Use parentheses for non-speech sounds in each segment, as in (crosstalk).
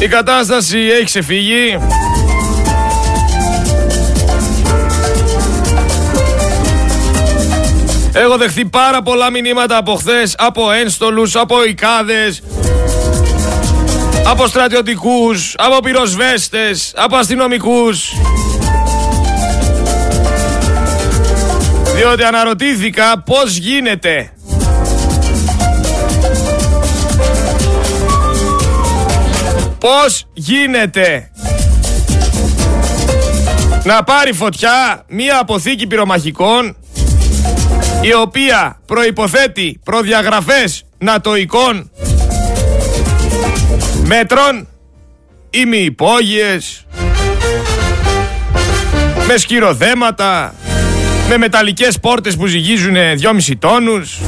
Η κατάσταση έχει ξεφύγει. Έχω δεχθεί πάρα πολλά μηνύματα από χθες, από ένστολους, από οικάδες, από στρατιωτικούς, από πυροσβέστες, από αστυνομικούς. Διότι αναρωτήθηκα πώς γίνεται Πώς γίνεται να πάρει φωτιά μία αποθήκη πυρομαχικών η οποία προϋποθέτει προδιαγραφές νατοικών μέτρων ημιυπόγειες με σκυροδέματα με μεταλλικές πόρτες που ζυγίζουν 2,5 τόνους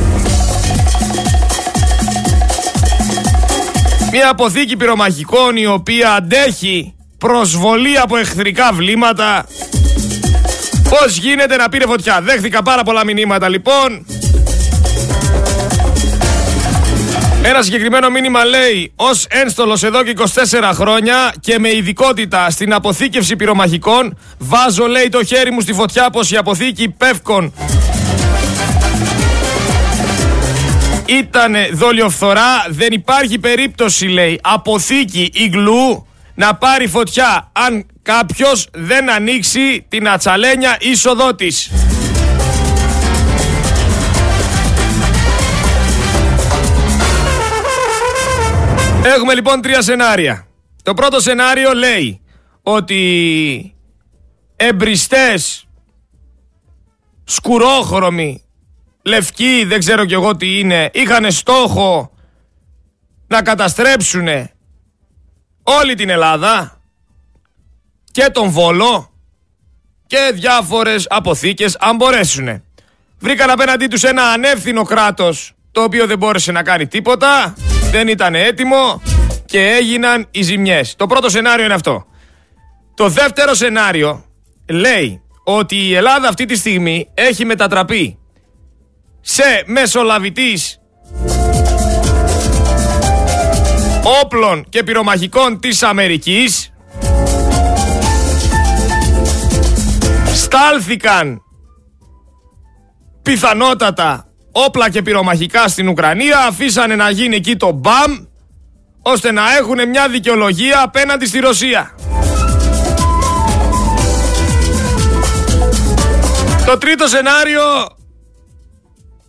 Μια αποθήκη πυρομαχικών η οποία αντέχει προσβολή από εχθρικά βλήματα. Πώς γίνεται να πήρε φωτιά; Δέχθηκα πάρα πολλά μηνύματα λοιπόν. Ένα συγκεκριμένο μήνυμα λέει Ως ένστολος εδώ και 24 χρόνια και με ειδικότητα στην αποθήκευση πυρομαχικών βάζω λέει το χέρι μου στη φωτιά πως η αποθήκη πεύκων ήταν δολιοφθορά. Δεν υπάρχει περίπτωση, λέει, αποθήκη ιγλού να πάρει φωτιά αν κάποιος δεν ανοίξει την ατσαλένια είσοδό της. Έχουμε λοιπόν τρία σενάρια. Το πρώτο σενάριο λέει ότι εμπριστές σκουρόχρωμοι λευκοί, δεν ξέρω κι εγώ τι είναι, είχαν στόχο να καταστρέψουν όλη την Ελλάδα και τον Βόλο και διάφορες αποθήκες αν μπορέσουν. Βρήκαν απέναντί τους ένα ανεύθυνο κράτος το οποίο δεν μπόρεσε να κάνει τίποτα, δεν ήταν έτοιμο και έγιναν οι ζημιές. Το πρώτο σενάριο είναι αυτό. Το δεύτερο σενάριο λέει ότι η Ελλάδα αυτή τη στιγμή έχει μετατραπεί σε μεσολαβητής. Όπλων και πυρομαχικών της Αμερικής. Στάλθηκαν πιθανότατα όπλα και πυρομαχικά στην Ουκρανία. Αφήσανε να γίνει εκεί το μπαμ ώστε να έχουν μια δικαιολογία απέναντι στη Ρωσία. Το τρίτο σενάριο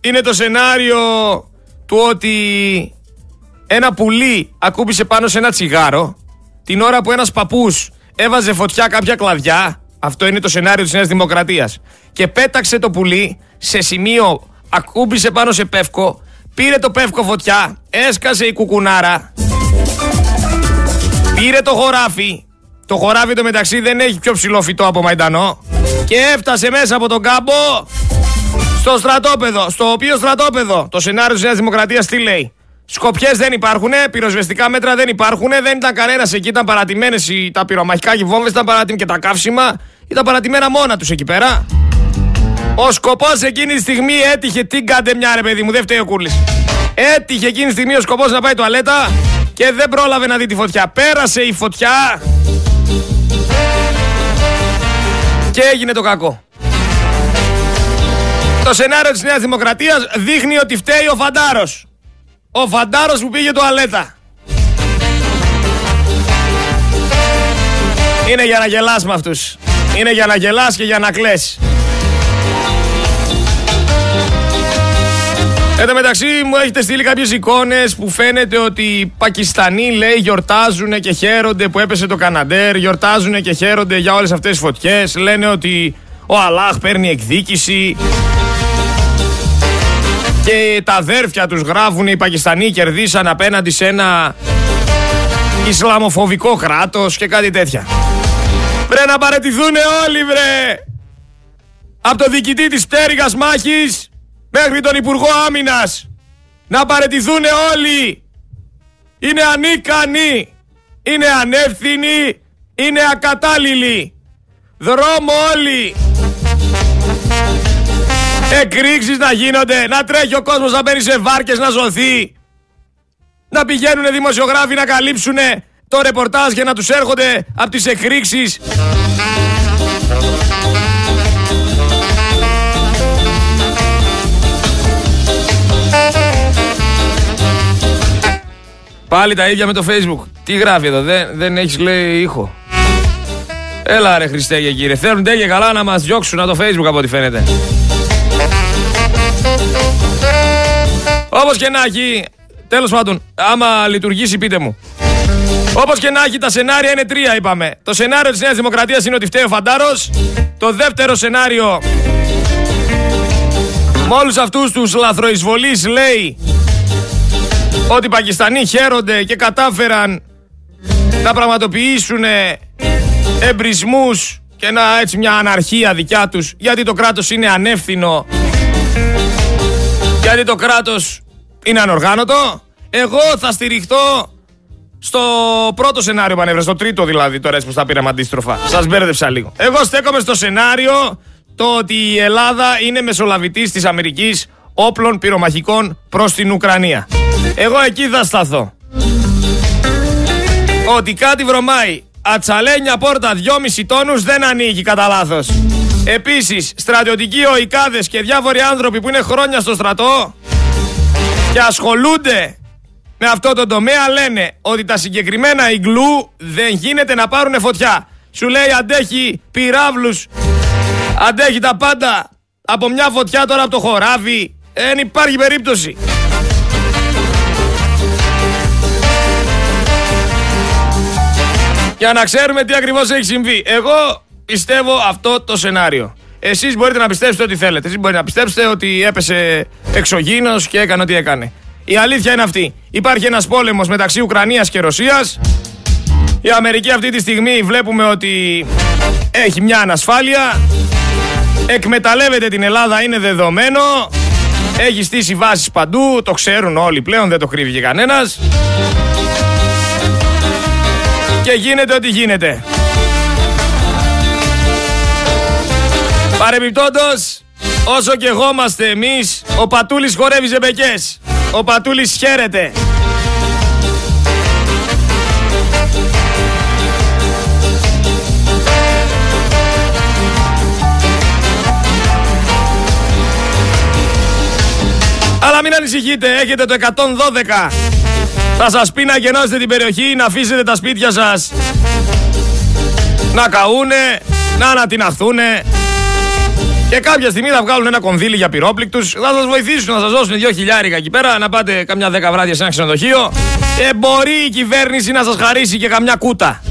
είναι το σενάριο του ότι ένα πουλί ακούμπησε πάνω σε ένα τσιγάρο. Την ώρα που ένας παππούς έβαζε φωτιά κάποια κλαδιά αυτό είναι το σενάριο της Νέας Δημοκρατίας και πέταξε το πουλί σε σημείο ακούμπησε πάνω σε πεύκο πήρε το πεύκο φωτιά έσκασε η κουκουνάρα πήρε το χωράφι. Το χωράφι το μεταξύ δεν έχει πιο ψηλό φυτό από μαϊντανό και έφτασε μέσα από τον κάμπο στο στρατόπεδο. Στο οποίο στρατόπεδο το σενάριο της Νέας Δημοκρατίας τι λέει; Σκοπιές δεν υπάρχουν, πυροσβεστικά μέτρα δεν υπάρχουν, δεν ήταν κανένας εκεί, ήταν παρατημένες τα πυρομαχικά και βόμβες, ήταν παρατημένε και τα καύσιμα, ήταν παρατημένα μόνα τους εκεί πέρα. Ο σκοπός εκείνη τη στιγμή έτυχε, τι κάντε μια ρε παιδί μου, δεν φταίει ο κούλη. Έτυχε εκείνη τη στιγμή ο σκοπός να πάει τουαλέτα και δεν πρόλαβε να δει τη φωτιά. Πέρασε η φωτιά και έγινε το κακό. Το σενάριο της Νέας Δημοκρατίας δείχνει ότι φταίει ο Φαντάρος. Ο Φαντάρος που πήγε τουαλέτα. Είναι για να γελάς με αυτούς. Είναι για να γελάς και για να κλαις. Εν τω μεταξύ μου έχετε στείλει κάποιες εικόνες που φαίνεται ότι οι Πακιστανοί λέει γιορτάζουν και χαίρονται που έπεσε το Καναντέρ, γιορτάζουν και χαίρονται για όλες αυτές τις φωτιές, λένε ότι ο Αλάχ παίρνει εκδίκηση και τα αδέρφια τους γράφουν οι Πακιστανοί κερδίσαν απέναντι σε ένα Ισλαμοφοβικό κράτος και κάτι τέτοια. Βρε να παρετηθούν όλοι βρε! Από το διοικητή της πτέρυγας μάχης μέχρι τον Υπουργό Άμυνας. Να παρετηθούν όλοι! Είναι ανίκανοι! Είναι ανεύθυνοι! Είναι ακατάλληλοι! Δρόμο όλοι! Εκρήξεις να γίνονται, να τρέχει ο κόσμος να μπαίνει σε βάρκες να ζωθεί. Να πηγαίνουν δημοσιογράφοι να καλύψουν το ρεπορτάζ για να τους έρχονται από τις εκρήξεις. Πάλι τα ίδια με το facebook. Τι γράφει εδώ, δεν, δεν έχεις λέει ήχο. Έλα ρε Χριστέ και κύριε, θέλουν και καλά να μας διώξουν από το facebook από ό,τι φαίνεται. Όπως και να έχει, τέλος πάντων, άμα λειτουργήσει πείτε μου. Όπως και να έχει, τα σενάρια είναι τρία, είπαμε. Το σενάριο της Νέας Δημοκρατίας είναι ότι φταίει ο Φαντάρος. Το δεύτερο σενάριο, με όλους αυτούς τους λαθροεισβολείς, λέει ότι οι Πακιστανοί χαίρονται και κατάφεραν να πραγματοποιήσουν εμπρισμούς και να έτσι μια αναρχία δικιά τους γιατί το κράτος είναι ανεύθυνο γιατί το κράτος είναι ανοργάνωτο εγώ θα στηριχτώ στο πρώτο σενάριο πανέβρε, στο τρίτο δηλαδή τώρα που τα πήραμε αντίστροφα. Σας μπέρδεψα λίγο. Εγώ στέκομαι στο σενάριο το ότι η Ελλάδα είναι μεσολαβητής της Αμερικής όπλων πυρομαχικών προς την Ουκρανία. Εγώ εκεί θα σταθώ. Ότι κάτι βρωμάει. Ατσαλένια πόρτα 2,5 τόνους δεν ανοίγει κατά λάθος. Επίσης, στρατιωτικοί οικάδες και διάφοροι άνθρωποι που είναι χρόνια στο στρατό και ασχολούνται με αυτό το τομέα λένε ότι τα συγκεκριμένα ιγκλού δεν γίνεται να πάρουν φωτιά. Σου λέει αντέχει πυράβλους, αντέχει τα πάντα από μια φωτιά τώρα από το χωράφι. Δεν υπάρχει περίπτωση. Για να ξέρουμε τι ακριβώς έχει συμβεί. Εγώ πιστεύω αυτό το σενάριο. Εσείς μπορείτε να πιστέψετε ό,τι θέλετε. Εσείς μπορείτε να πιστέψετε ότι έπεσε εξωγήινος και έκανε ό,τι έκανε. Η αλήθεια είναι αυτή. Υπάρχει ένας πόλεμος μεταξύ Ουκρανίας και Ρωσίας. Η Αμερική αυτή τη στιγμή βλέπουμε ότι έχει μια ανασφάλεια. Εκμεταλλεύεται την Ελλάδα, είναι δεδομένο. Έχει στήσει βάσεις παντού, το ξέρουν όλοι πλέον, δεν το κρύβει και κανένας. Και γίνεται ό,τι γίνεται. Παρεμπιπτόντως, όσο και εγώ είμαστε εμείς, ο Πατούλης χορεύει ζεμπεκές. Ο Πατούλης χαίρεται. Αλλά μην ανησυχείτε, έχετε το 112. Θα σας πει να γεννώσετε την περιοχή, να αφήσετε τα σπίτια σας να καούνε, να ανατιναχθούνε, και κάποια στιγμή θα βγάλουν ένα κονδύλι για πυρόπληκτους. Θα σας βοηθήσουν να σας δώσουν δύο χιλιάρικα εκεί πέρα, να πάτε καμιά δέκα βράδια σε ένα ξενοδοχείο. Και μπορεί η κυβέρνηση να σας χαρίσει και καμιά κούτα.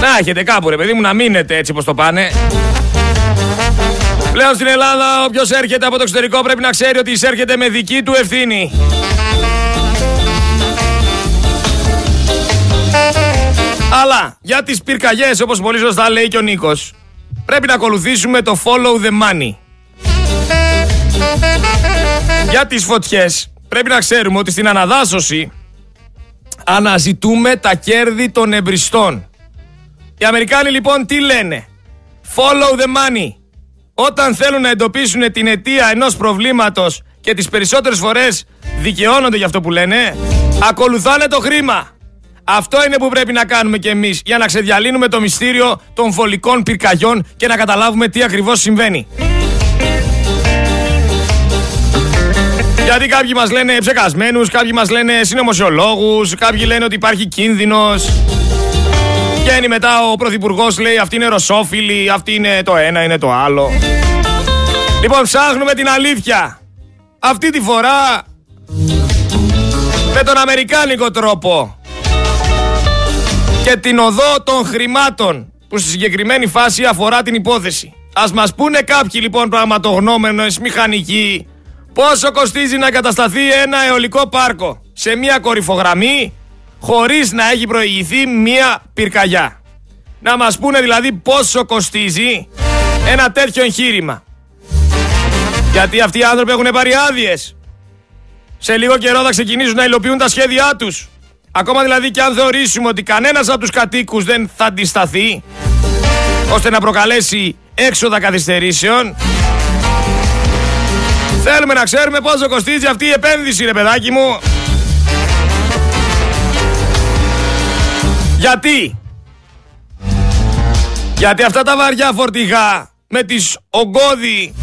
Να έχετε κάπου ρε παιδί μου να μείνετε έτσι όπως το πάνε. Πλέον στην Ελλάδα, όποιος έρχεται από το εξωτερικό πρέπει να ξέρει ότι εισέρχεται με δική του ευθύνη. Αλλά για τις πυρκαγιές όπως πολύ σωστά λέει και ο Νίκος πρέπει να ακολουθήσουμε το follow the money. Για τις φωτιές πρέπει να ξέρουμε ότι στην αναδάσωση αναζητούμε τα κέρδη των εμπριστών. Οι Αμερικάνοι λοιπόν τι λένε; Follow the money. Όταν θέλουν να εντοπίσουν την αιτία ενός προβλήματος και τις περισσότερες φορές δικαιώνονται για αυτό που λένε, ακολουθάνε το χρήμα. Αυτό είναι που πρέπει να κάνουμε κι εμείς για να ξεδιαλύνουμε το μυστήριο των φωλικών πυρκαγιών και να καταλάβουμε τι ακριβώς συμβαίνει. Γιατί κάποιοι μας λένε ψεκασμένους, κάποιοι μας λένε συνωμοσιολόγους, κάποιοι λένε ότι υπάρχει κίνδυνος. Βγαίνει μετά ο Πρωθυπουργός λέει αυτή είναι ρωσόφιλη, αυτή είναι το ένα, είναι το άλλο. Λοιπόν, ψάχνουμε την αλήθεια. Αυτή τη φορά με τον αμερικάνικο τρόπο και την οδό των χρημάτων που στη συγκεκριμένη φάση αφορά την υπόθεση. Ας μας πούνε κάποιοι λοιπόν πραγματογνώμενες μηχανικοί πόσο κοστίζει να κατασταθεί ένα αιωλικό πάρκο σε μια κορυφογραμμή χωρίς να έχει προηγηθεί μια πυρκαγιά. Να μας πούνε δηλαδή πόσο κοστίζει ένα τέτοιο εγχείρημα. Γιατί αυτοί οι άνθρωποι έχουν πάρει άδειες. Σε λίγο καιρό θα ξεκινήσουν να υλοποιούν τα σχέδιά τους. Ακόμα δηλαδή και αν θεωρήσουμε ότι κανένας από τους κατοίκους δεν θα αντισταθεί ώστε να προκαλέσει έξοδα καθυστερήσεων Θέλουμε να ξέρουμε πόσο κοστίζει αυτή η επένδυση ρε παιδάκι μου. Γιατί; Γιατί αυτά τα βαριά φορτηγά με τις ογκώδη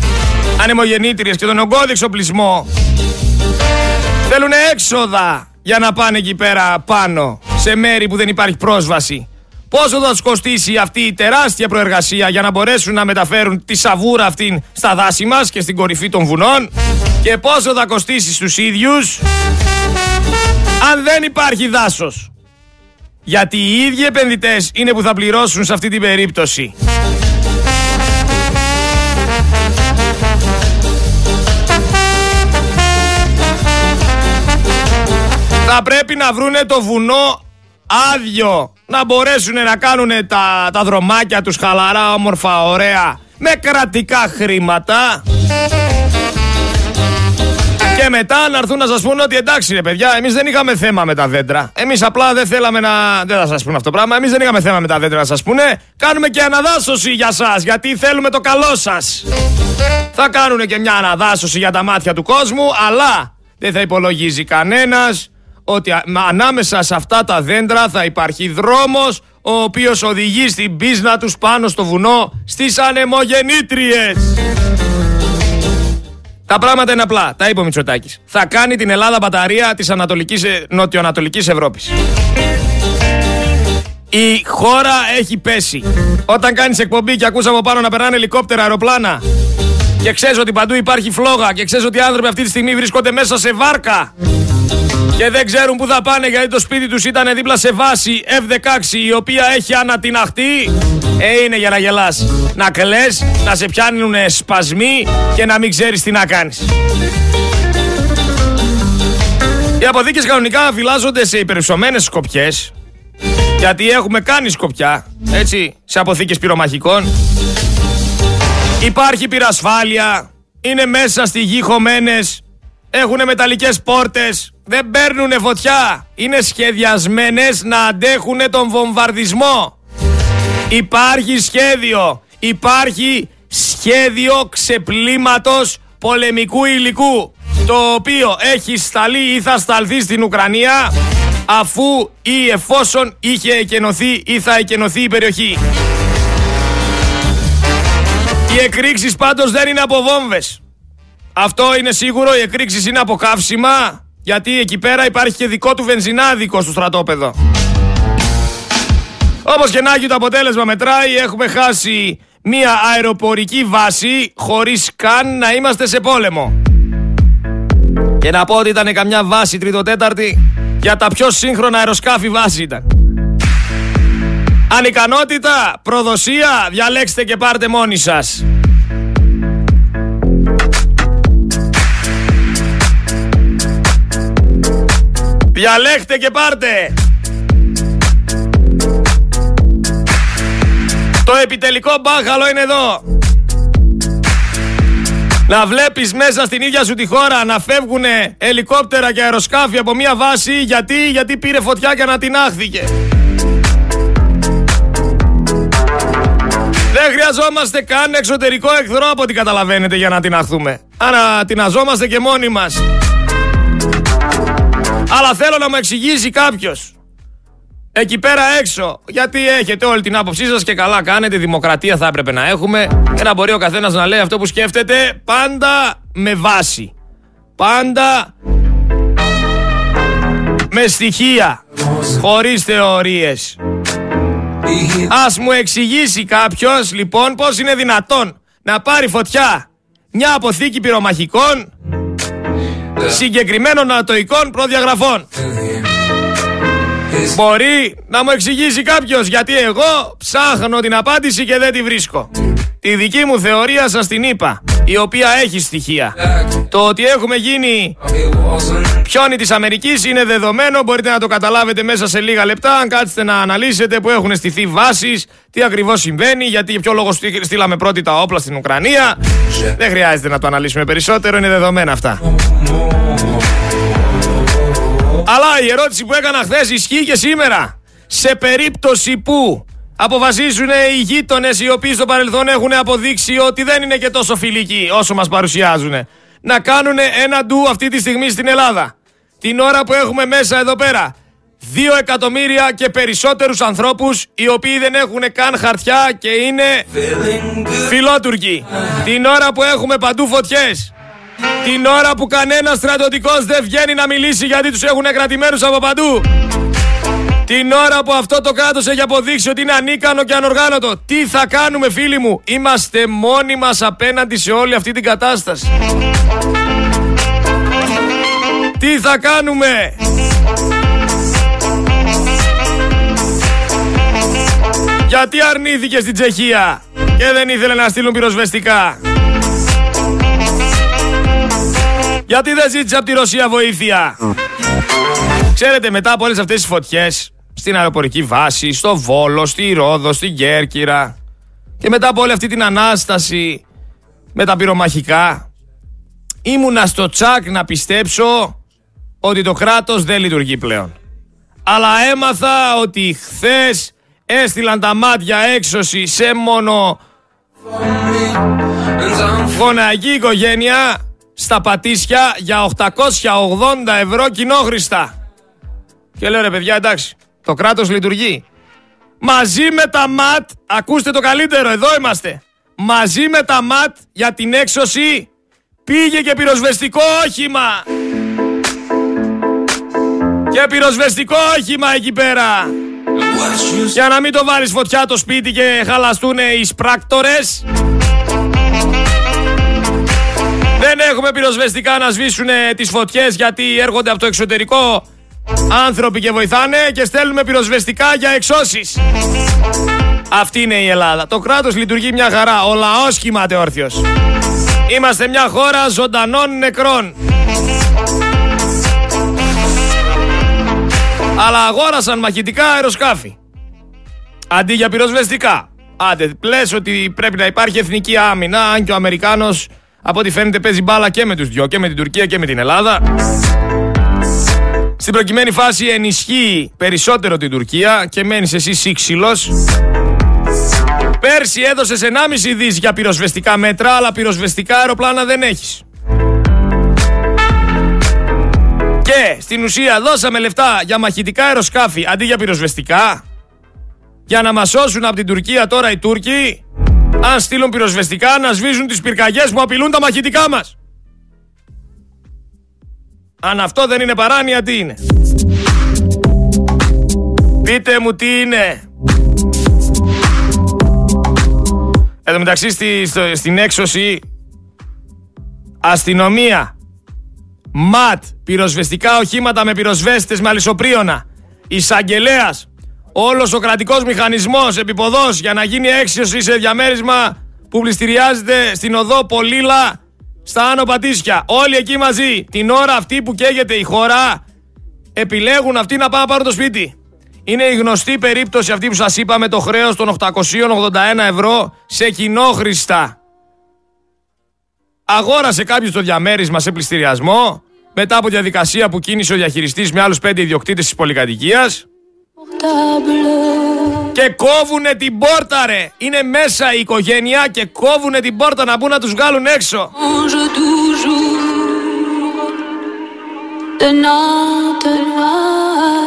ανεμογεννήτριες και τον ογκώδη εξοπλισμό θέλουν έξοδα για να πάνε εκεί πέρα πάνω σε μέρη που δεν υπάρχει πρόσβαση. Πόσο θα τους κοστίσει αυτή η τεράστια προεργασία για να μπορέσουν να μεταφέρουν τη σαβούρα αυτήν στα δάση μας και στην κορυφή των βουνών; Και πόσο θα κοστίσει στους ίδιους; Αν δεν υπάρχει δάσος. Γιατί οι ίδιοι επενδυτές είναι που θα πληρώσουν σε αυτή την περίπτωση. Θα πρέπει να βρούνε το βουνό άδειο. Να μπορέσουν να κάνουν τα, τα δρομάκια τους χαλαρά, όμορφα, ωραία. Με κρατικά χρήματα. Και μετά να έρθουν να σας πούνε ότι εντάξει ρε παιδιά, εμείς δεν είχαμε θέμα με τα δέντρα. Εμείς απλά δεν θέλαμε να. Δεν θα σας πούνε αυτό το πράγμα. Εμείς δεν είχαμε θέμα με τα δέντρα να σας πούνε. Κάνουμε και αναδάσωση για εσά, γιατί θέλουμε το καλό σας. Θα κάνουν και μια αναδάσωση για τα μάτια του κόσμου, αλλά δεν θα υπολογίζει κανένας ότι ανάμεσα σε αυτά τα δέντρα θα υπάρχει δρόμος ο οποίος οδηγεί στην πίσνα τους πάνω στο βουνό στις ανεμογεννήτριες. Τα πράγματα είναι απλά. Τα είπε ο Μητσοτάκης. Θα κάνει την Ελλάδα μπαταρία της Ανατολικής, ε, νοτιοανατολικής Ευρώπης. Η χώρα έχει πέσει. Όταν κάνεις εκπομπή και ακούσαμε από πάνω να περνάνε ελικόπτερα, αεροπλάνα και ξέρεις ότι παντού υπάρχει φλόγα και ξέρεις ότι οι άνθρωποι αυτή τη στιγμή βρίσκονται μέσα σε βάρκα και δεν ξέρουν πού θα πάνε γιατί το σπίτι τους ήταν δίπλα σε βάση F-16 η οποία έχει ανατιναχτεί. Ε, είναι για να γελάς. Να κλαις, να σε πιάνουν σπασμοί και να μην ξέρεις τι να κάνεις. Οι αποδίκες κανονικά φυλάζονται σε υπερυψωμένες σκοπιές γιατί έχουμε κάνει σκοπιά έτσι σε αποθήκες πυρομαχικών. Υπάρχει πυρασφάλεια είναι μέσα στη γη χωμένες έχουν μεταλλικές πόρτες, δεν παίρνουν φωτιά. Είναι σχεδιασμένες να αντέχουν τον βομβαρδισμό. Υπάρχει σχέδιο. Υπάρχει σχέδιο ξεπλήματος πολεμικού υλικού το οποίο έχει σταλεί ή θα σταλθεί στην Ουκρανία αφού ή εφόσον είχε εκενωθεί ή θα εκενωθεί η περιοχή. Οι εκρήξεις πάντως δεν είναι από βόμβες. Αυτό είναι σίγουρο, οι εκρήξεις είναι από καύσιμα, γιατί εκεί πέρα υπάρχει και δικό του βενζινάδικο στο στρατόπεδο. Όπως και να έχει το αποτέλεσμα μετράει, έχουμε χάσει μία αεροπορική βάση χωρίς καν να είμαστε σε πόλεμο. Και να πω ότι ήταν καμιά βάση τρίτο-τέταρτη για τα πιο σύγχρονα αεροσκάφη βάση ήταν. Ανικανότητα, προδοσία, διαλέξτε και πάρτε μόνοι σας. Διαλέχτε και πάρτε. Το επιτελικό μπάχαλο είναι εδώ. Να βλέπεις μέσα στην ίδια σου τη χώρα να φεύγουν ελικόπτερα και αεροσκάφη από μια βάση γιατί, γιατί πήρε φωτιά και ανατινάχθηκε. Δεν χρειαζόμαστε καν εξωτερικό εχθρό από ό,τι καταλαβαίνετε για να τειναχθούμε. Ανατιναζόμαστε και μόνοι μας. Αλλά θέλω να μου εξηγήσει κάποιος. Εκεί πέρα έξω, γιατί έχετε όλη την άποψή σας και καλά κάνετε, δημοκρατία θα έπρεπε να έχουμε και να μπορεί ο καθένας να λέει αυτό που σκέφτεται πάντα με βάση. Πάντα με στοιχεία, χωρίς θεωρίες. Ας μου εξηγήσει κάποιος λοιπόν πώς είναι δυνατόν να πάρει φωτιά μια αποθήκη πυρομαχικών συγκεκριμένων ατοικών προδιαγραφών. Μπορεί να μου εξηγήσει κάποιος γιατί εγώ ψάχνω την απάντηση και δεν τη βρίσκω. Τη δική μου θεωρία σας την είπα, η οποία έχει στοιχεία. Το ότι έχουμε γίνει πιόνι της Αμερικής είναι δεδομένο, μπορείτε να το καταλάβετε μέσα σε λίγα λεπτά, αν κάτσετε να αναλύσετε που έχουν στηθεί βάσεις, τι ακριβώς συμβαίνει, γιατί για ποιο λόγο στείλαμε πρώτη τα όπλα στην Ουκρανία. Δεν χρειάζεται να το αναλύσουμε περισσότερο, είναι δεδομένα αυτά. Αλλά η ερώτηση που έκανα χθες ισχύει και σήμερα. Σε περίπτωση που αποφασίζουν οι γείτονες οι οποίοι στο παρελθόν έχουν αποδείξει ότι δεν είναι και τόσο φιλικοί όσο μας παρουσιάζουν, να κάνουν ένα ντου αυτή τη στιγμή στην Ελλάδα. Την ώρα που έχουμε μέσα εδώ πέρα Δύο εκατομμύρια και περισσότερους ανθρώπους οι οποίοι δεν έχουν καν χαρτιά και είναι φιλότουρκοι. Την ώρα που έχουμε παντού φωτιές. Την ώρα που κανένας στρατιωτικός δεν βγαίνει να μιλήσει γιατί τους έχουν κρατημένους από παντού. Την ώρα που αυτό το κράτος έχει αποδείξει ότι είναι ανίκανο και ανοργάνωτο. Τι θα κάνουμε φίλοι μου; Είμαστε μόνοι μας απέναντι σε όλη αυτή την κατάσταση. Τι θα κάνουμε; Γιατί αρνήθηκε στην Τσεχία και δεν ήθελε να στείλουν πυροσβεστικά; Γιατί δεν ζήτησε από τη Ρωσία βοήθεια; Ξέρετε μετά από όλες αυτές τις φωτιές στην αεροπορική βάση, στο Βόλο, στη Ρόδο, στην Κέρκυρα και μετά από όλη αυτή την ανάσταση με τα πυρομαχικά ήμουνα στο τσάκ να πιστέψω ότι το κράτος δεν λειτουργεί πλέον. Αλλά έμαθα ότι χθες έστειλαν τα μάτια έξωση σε μόνο γοναγή οικογένεια στα Πατήσια για 880 ευρώ κοινόχρηστα. Και λέω ρε παιδιά εντάξει, το κράτος λειτουργεί. Μαζί με τα ΜΑΤ, ακούστε το καλύτερο, εδώ είμαστε. Μαζί με τα ΜΑΤ για την έξωση πήγε και πυροσβεστικό όχημα. Και πυροσβεστικό όχημα εκεί πέρα. Για να μην το βάλεις φωτιά το σπίτι και χαλαστούν οι σπράκτορες. Δεν έχουμε πυροσβεστικά να σβήσουν τις φωτιές γιατί έρχονται από το εξωτερικό άνθρωποι και βοηθάνε και στέλνουμε πυροσβεστικά για εξώσεις. Αυτή είναι η Ελλάδα. Το κράτος λειτουργεί μια χαρά. Ο λαός κοιμάται όρθιος. Είμαστε μια χώρα ζωντανών νεκρών. Αλλά αγόρασαν μαχητικά αεροσκάφη. Αντί για πυροσβεστικά. Άντε, πλες ότι πρέπει να υπάρχει εθνική άμυνα, αν και ο Αμερικάνος από ό,τι φαίνεται παίζει μπάλα και με τους δυο, και με την Τουρκία και με την Ελλάδα. Στην προκειμένη φάση ενισχύει περισσότερο την Τουρκία και μένεις εσύ σύξυλος. Πέρσι έδωσες 1,5 δις για πυροσβεστικά μέτρα, αλλά πυροσβεστικά αεροπλάνα δεν έχεις. Και στην ουσία δώσαμε λεφτά για μαχητικά αεροσκάφη αντί για πυροσβεστικά. Για να μας σώσουν από την Τουρκία τώρα οι Τούρκοι, αν στείλουν πυροσβεστικά να σβήσουν τις πυρκαγιές που απειλούν τα μαχητικά μας. Αν αυτό δεν είναι παράνοια, τι είναι; Πείτε μου τι είναι. Εν τω μεταξύ στη, στην έξωση αστυνομία, ΜΑΤ, πυροσβεστικά οχήματα με πυροσβέστες με αλυσοπρίωνα, εισαγγελέας, όλος ο κρατικός μηχανισμός επιποδός για να γίνει έξωση σε διαμέρισμα που πληστηριάζεται στην οδό Πολύλα στα Άνω Πατήσια. Όλοι εκεί μαζί, την ώρα αυτή που καίγεται η χώρα, επιλέγουν αυτοί να πάνε να πάρουν το σπίτι. Είναι η γνωστή περίπτωση αυτή που σας είπα με το χρέος των 881 ευρώ σε κοινόχρηστα. Αγόρασε κάποιος το διαμέρισμα σε πληστηριασμό μετά από διαδικασία που κίνησε ο διαχειριστής με άλλους πέντε ιδιοκτήτες της πολυκατοικίας και κόβουνε την πόρτα ρε. Είναι μέσα η οικογένεια και κόβουνε την πόρτα να μπουν να τους βγάλουν έξω.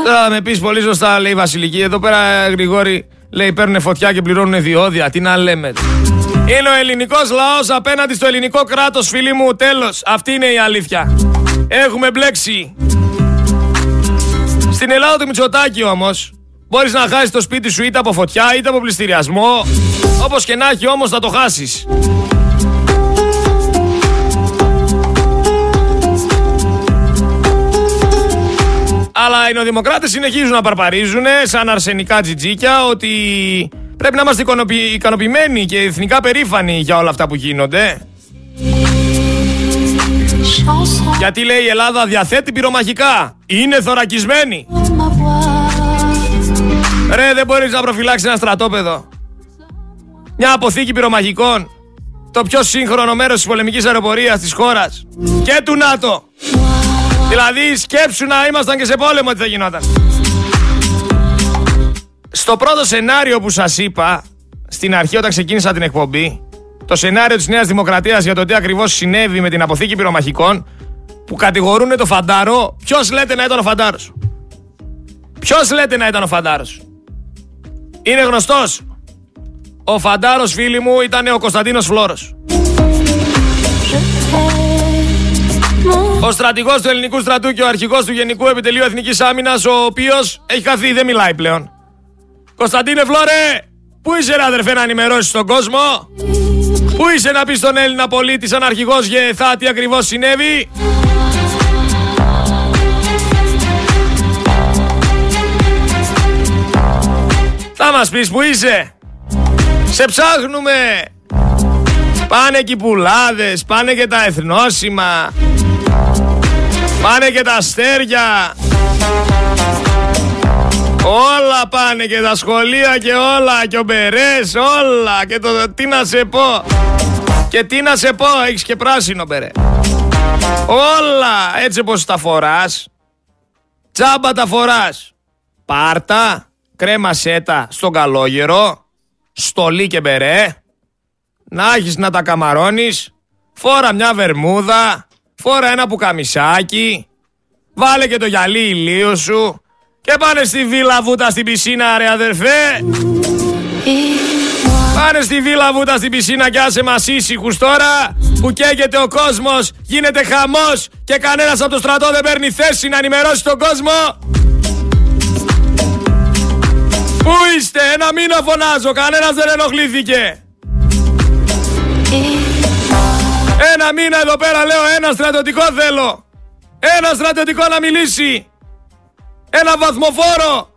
Θα με πεις πολύ σωστά λέει η Βασιλική. Εδώ πέρα Γρηγόρη λέει παίρνουν φωτιά και πληρώνουν διόδια. Τι να λέμε. Είναι ο ελληνικός λαός απέναντι στο ελληνικό κράτος φίλοι μου. Τέλος. Αυτή είναι η αλήθεια. Έχουμε μπλέξει. Στην Ελλάδα του Μητσοτάκη όμως Μπορείς να χάσεις το σπίτι σου είτε από φωτιά είτε από πληστηριασμό. Όπως και να έχει όμως θα το χάσεις. Αλλά οι νοδημοκράτες συνεχίζουν να παρπαρίζουν σαν αρσενικά τζιτζίκια ότι πρέπει να είμαστε ικανοποιημένοι και εθνικά περήφανοι για όλα αυτά που γίνονται. Γιατί λέει η Ελλάδα διαθέτει πυρομαχικά. Είναι θωρακισμένη. Ρε, δεν μπορείς να προφυλάξεις ένα στρατόπεδο. Μια αποθήκη πυρομαχικών. Το πιο σύγχρονο μέρος της πολεμικής αεροπορίας της χώρας. Και του ΝΑΤΟ. Δηλαδή σκέψου να ήμασταν και σε πόλεμο τι θα γινόταν. Στο πρώτο σενάριο που σας είπα, στην αρχή όταν ξεκίνησα την εκπομπή, το σενάριο της Νέας Δημοκρατίας για το τι ακριβώς συνέβη με την αποθήκη πυρομαχικών, που κατηγορούν το Φαντάρο, ποιος λέτε να ήταν ο Φαντάρος. Ποιος λέτε να ήταν ο Φαντάρος. Είναι γνωστός. Ο Φαντάρος φίλοι μου ήταν ο Κωνσταντίνος Φλόρος. Ο στρατηγός του ελληνικού στρατού και ο αρχηγός του Γενικού Επιτελείου Εθνικής Άμυνας, ο οποίος έχει χαθεί, δεν μιλάει πλέον. Κωνσταντίνε Φλόρε, πού είσαι ρε αδερφέ να ενημερώσεις τον κόσμο; Πού είσαι να πεις στον Έλληνα πολίτη σαν αρχηγός ΓΕΘΑ τι ακριβώς συνέβη; Θα μας πεις που είσαι. Σε ψάχνουμε. Πάνε και οι πουλάδες, πάνε και τα εθνόσημα. Πάνε και τα αστέρια. Όλα πάνε και τα σχολεία και όλα και ο Μπερές, όλα και το τι να σε πω. Και τι να σε πω, έχεις και πράσινο Μπερέ. Όλα έτσι πως τα φοράς. Τσάμπα τα φοράς. Πάρτα, κρέμα σέτα στον καλόγερο, στολί και μπερέ. Να έχεις να τα καμαρώνεις. Φόρα μια βερμούδα, φόρα ένα πουκαμισάκι. Βάλε και το γυαλί ηλίου σου. Και πάνε στη βίλα βούτα στην πισίνα ρε αδερφέ. Πάνε στη βίλα βούτα στην πισίνα και άσε μας ήσυχους τώρα που καίγεται ο κόσμος, γίνεται χαμός και κανένας από το στρατό δεν παίρνει θέση να ενημερώσει τον κόσμο. Πού είστε, ένα μήνα φωνάζω, κανένας δεν ενοχλήθηκε. Ένα μήνα εδώ πέρα λέω ένα στρατιωτικό θέλω. Ένα στρατιωτικό να μιλήσει. Ένα βαθμοφόρο.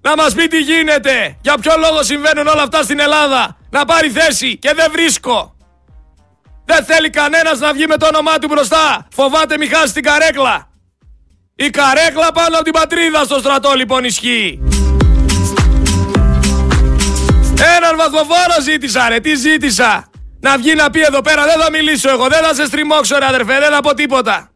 Να μας πει τι γίνεται. Για ποιο λόγο συμβαίνουν όλα αυτά στην Ελλάδα. Να πάρει θέση και δεν βρίσκω. Δεν θέλει κανένας να βγει με το όνομά του μπροστά. Φοβάται μη χάσει την καρέκλα. Η καρέκλα πάνω από την πατρίδα στο στρατό λοιπόν ισχύει. Έναν βαθμοφόρο ζήτησα ρε, τι ζήτησα; Να βγει να πει εδώ πέρα, δεν θα μιλήσω εγώ, δεν θα σε στριμώξω ρε αδερφέ, δεν θα πω τίποτα.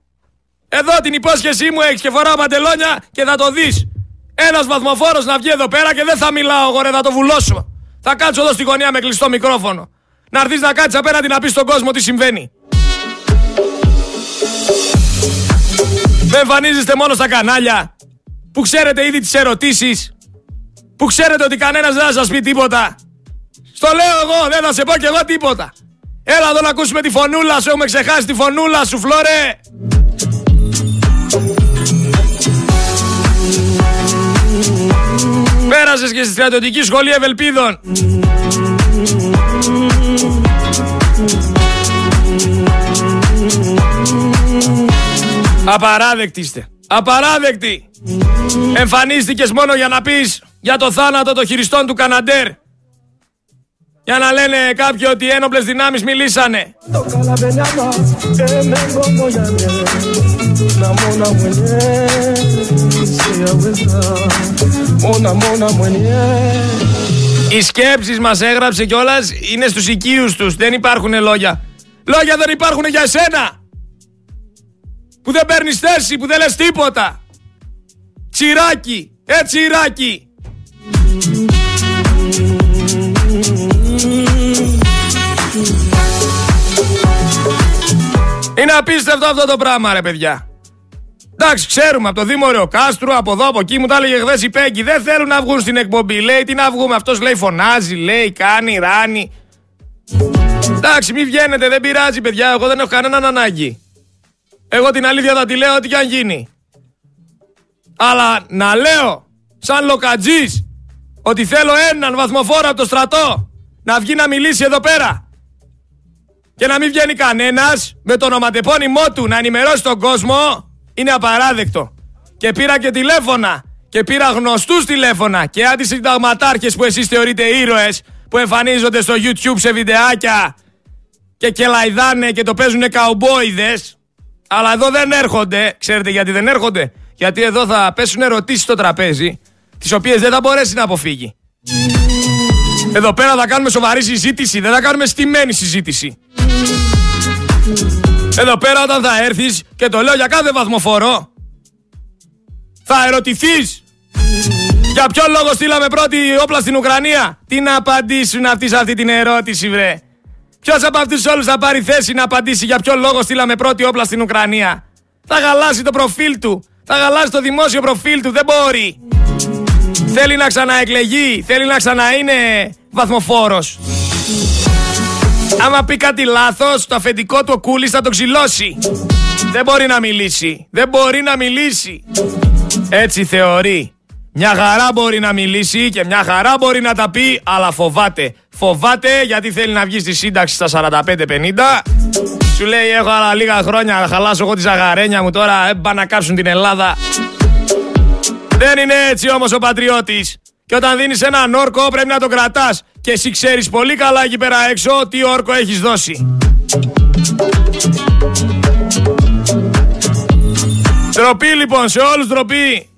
Εδώ την υπόσχεσή μου έχεις και φοράω παντελόνια και θα το δεις. Ένας βαθμοφόρος να βγει εδώ πέρα και δεν θα μιλάω εγώ ρε, θα το βουλώσω. Θα κάτσω εδώ στη γωνία με κλειστό μικρόφωνο. Να έρθεις να κάτσεις απέναντι να πεις στον κόσμο τι συμβαίνει. Δεν εμφανίζεστε μόνο στα κανάλια που ξέρετε ήδη τις ερωτήσεις που ξέρετε ότι κανένας δεν θα σας πει τίποτα. Στο λέω εγώ, δεν θα σε πω κι εγώ τίποτα. Έλα εδώ να ακούσουμε τη φωνούλα σου, έχουμε ξεχάσει τη φωνούλα σου, Φλόρε. Πέρασες και στη στρατιωτική σχολή Ευελπίδων. Απαράδεκτη είστε. Απαράδεκτη. Εμφανίστηκες μόνο για να πεις για το θάνατο των χειριστών του Καναντέρ. Για να λένε κάποιοι ότι οι ένοπλες δυνάμεις μιλήσανε. Οι σκέψεις μας έγραψε κιόλας είναι στους οικείους τους. Δεν υπάρχουν λόγια. Λόγια δεν υπάρχουν για εσένα. Που δεν παίρνεις θέση, που δεν λες τίποτα. Τσιράκι, έτσι Ιράκι. Είναι απίστευτο αυτό το πράγμα ρε παιδιά. Εντάξει, ξέρουμε από το Δήμο Ρεοκάστρου, από εδώ, από εκεί, μου τα έλεγε χθες η Πέγκη. Δεν θέλουν να βγουν στην εκπομπή. Λέει τι να βγούμε. Αυτός λέει φωνάζει, λέει, κάνει, ράνει. Εντάξει, μην βγαίνετε, δεν πειράζει, παιδιά. Εγώ δεν έχω κανέναν ανάγκη. Εγώ την αλήθεια θα τη λέω ό,τι και αν γίνει. Αλλά να λέω, σαν λοκατζής, ότι θέλω έναν βαθμοφόρο από το στρατό να βγει να μιλήσει εδώ πέρα. Και να μην βγαίνει κανένας με το ονοματεπώνυμό του να ενημερώσει τον κόσμο είναι απαράδεκτο. Και πήρα και τηλέφωνα και πήρα γνωστούς τηλέφωνα και αντισυνταγματάρχες που εσείς θεωρείτε ήρωες που εμφανίζονται στο YouTube σε βιντεάκια και κελαϊδάνε και το παίζουν καουμπόιδες αλλά εδώ δεν έρχονται. Ξέρετε γιατί δεν έρχονται; Γιατί εδώ θα πέσουν ερωτήσεις στο τραπέζι τις οποίες δεν θα μπορέσει να αποφύγει. Εδώ πέρα θα κάνουμε σοβαρή συζήτηση, δεν θα κάνουμε στημένη συζήτηση. Εδώ πέρα όταν θα έρθεις και το λέω για κάθε βαθμοφόρο θα ερωτηθείς για ποιο λόγο στείλαμε πρώτη όπλα στην Ουκρανία; Τι να απαντήσουν αυτοί σε αυτή την ερώτηση βρε; Ποιος από αυτούς όλους θα πάρει θέση να απαντήσει για ποιο λόγο στείλαμε πρώτη όπλα στην Ουκρανία; Θα γαλάσει το προφίλ του. Θα χαλάσει το δημόσιο προφίλ του. Δεν μπορεί. Θέλει να ξαναεκλεγεί. Θέλει να ξαναείνε βαθμοφόρος. Άμα πει κάτι λάθος, το αφεντικό του ο Κούλης θα το ξυλώσει. Δεν μπορεί να μιλήσει. Δεν μπορεί να μιλήσει. Έτσι θεωρεί. Μια χαρά μπορεί να μιλήσει και μια χαρά μπορεί να τα πει, αλλά φοβάται. Φοβάται γιατί θέλει να βγει στη σύνταξη στα 45-50. Σου λέει έχω άλλα λίγα χρόνια να χαλάσω εγώ τη ζαγαρένια μου τώρα, έμπα να κάψουν την Ελλάδα. Δεν είναι έτσι όμως ο πατριώτης. Και όταν δίνεις έναν όρκο πρέπει να το κρατάς. Και εσύ ξέρεις πολύ καλά εκεί πέρα έξω τι όρκο έχεις δώσει. Τροπή λοιπόν, σε όλους τροπή.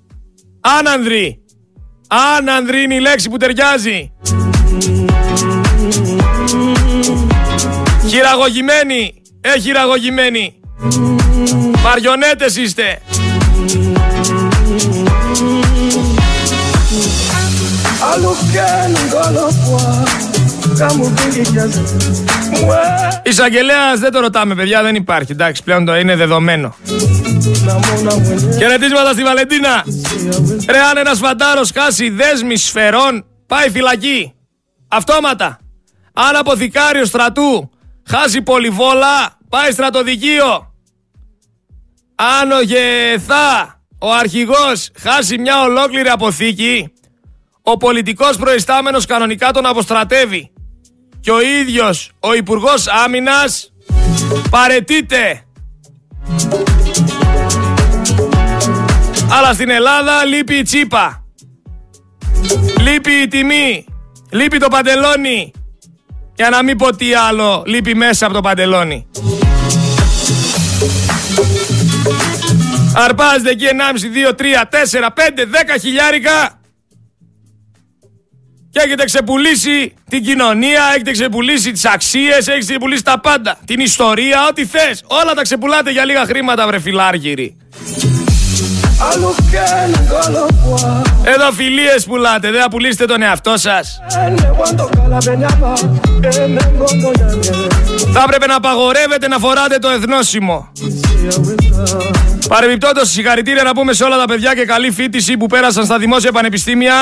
Άνανδρη. Άνανδρη είναι η λέξη που ταιριάζει. Χειραγωγημένοι. Ε, χειραγωγημένοι. Μαριονέτες είστε. Εισαγγελέας δεν το ρωτάμε, παιδιά, δεν υπάρχει. Εντάξει, πλέον το είναι δεδομένο. Χαιρετίσματα στη Βαλεντίνα. Ρε, αν ένας φαντάρος χάσει δέσμη σφαιρών, πάει φυλακή. Αυτόματα. Αν αποθηκάριο στρατού χάσει πολυβόλα, πάει στρατοδικείο. Αν ο Γεθά, ο αρχηγός, χάσει μια ολόκληρη αποθήκη, ο πολιτικός προϊστάμενος κανονικά τον αποστρατεύει. Και ο ίδιος ο Υπουργός Άμυνας παρετείται. Αλλά στην Ελλάδα λείπει η τσίπα. Λείπει η τιμή. Λείπει το παντελόνι. Για να μην πω τι άλλο λείπει μέσα από το παντελόνι. Αρπάζετε εκεί 1,5, 2, 3, 4, 5, 10 χιλιάρικα και έχετε ξεπουλήσει την κοινωνία, έχετε ξεπουλήσει τις αξίες, έχετε ξεπουλήσει τα πάντα. Την ιστορία, ό,τι θες. Όλα τα ξεπουλάτε για λίγα χρήματα, βρε φιλάργυροι. Εδώ φιλίες πουλάτε, δεν θα πουλήσετε τον εαυτό σας. Θα έπρεπε να απαγορεύετε να φοράτε το εθνόσημο. Παρεμπιπτόντως, συγχαρητήρια να πούμε σε όλα τα παιδιά και καλή φίτηση που πέρασαν στα δημόσια πανεπιστήμια.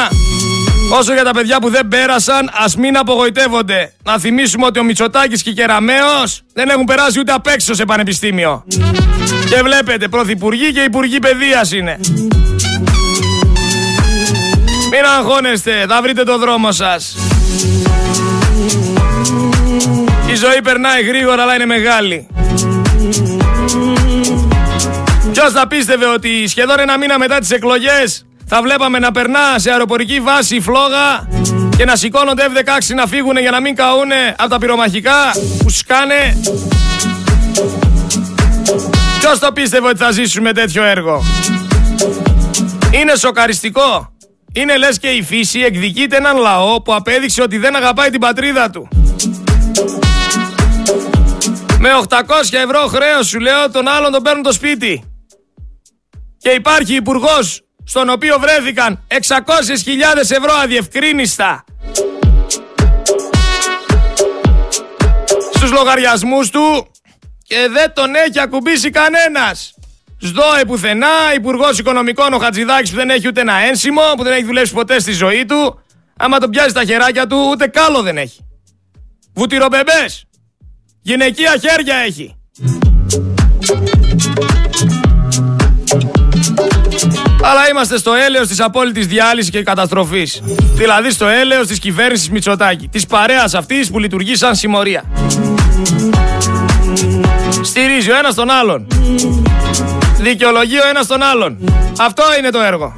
Όσο για τα παιδιά που δεν πέρασαν, ας μην απογοητεύονται. Να θυμίσουμε ότι ο Μητσοτάκης και η Κεραμαίο δεν έχουν περάσει ούτε απ' έξω σε πανεπιστήμιο. Και βλέπετε, πρωθυπουργοί και υπουργοί παιδείας είναι. Μην αγχώνεστε, θα βρείτε το δρόμο σας. Η ζωή περνάει γρήγορα, αλλά είναι μεγάλη. Ποιος θα πίστευε ότι σχεδόν ένα μήνα μετά τις εκλογές θα βλέπαμε να περνά σε αεροπορική βάση φλόγα και να σηκώνονται F-16 να φύγουν για να μην καούνε από τα πυρομαχικά που σκάνε. Ποιος το πίστευε ότι θα ζήσουμε τέτοιο έργο; Είναι σοκαριστικό. Είναι λες και η φύση εκδικείται έναν λαό που απέδειξε ότι δεν αγαπάει την πατρίδα του. Με 800 ευρώ χρέος σου λέω τον άλλον τον παίρνουν το σπίτι. Και υπάρχει υπουργός στον οποίο βρέθηκαν 600.000 ευρώ αδιευκρίνιστα στους λογαριασμούς του και δεν τον έχει ακουμπήσει κανένας. ΣΔΟΕ πουθενά, Υπουργός Οικονομικών ο Χατζηδάκης που δεν έχει ούτε ένα ένσημο, που δεν έχει δουλέψει ποτέ στη ζωή του. Άμα τον πιάσει τα χεράκια του, ούτε κάλο δεν έχει. Βουτυρομπεμπές. Γυναικεία χέρια έχει. Αλλά είμαστε στο έλεος της απόλυτης διάλυσης και καταστροφής. Δηλαδή στο έλεος της κυβέρνησης Μητσοτάκη. Της παρέας αυτής που λειτουργεί σαν συμμορία. Στηρίζει ο ένας τον άλλον. Δικαιολογεί ο ένας τον άλλον. Αυτό είναι το έργο.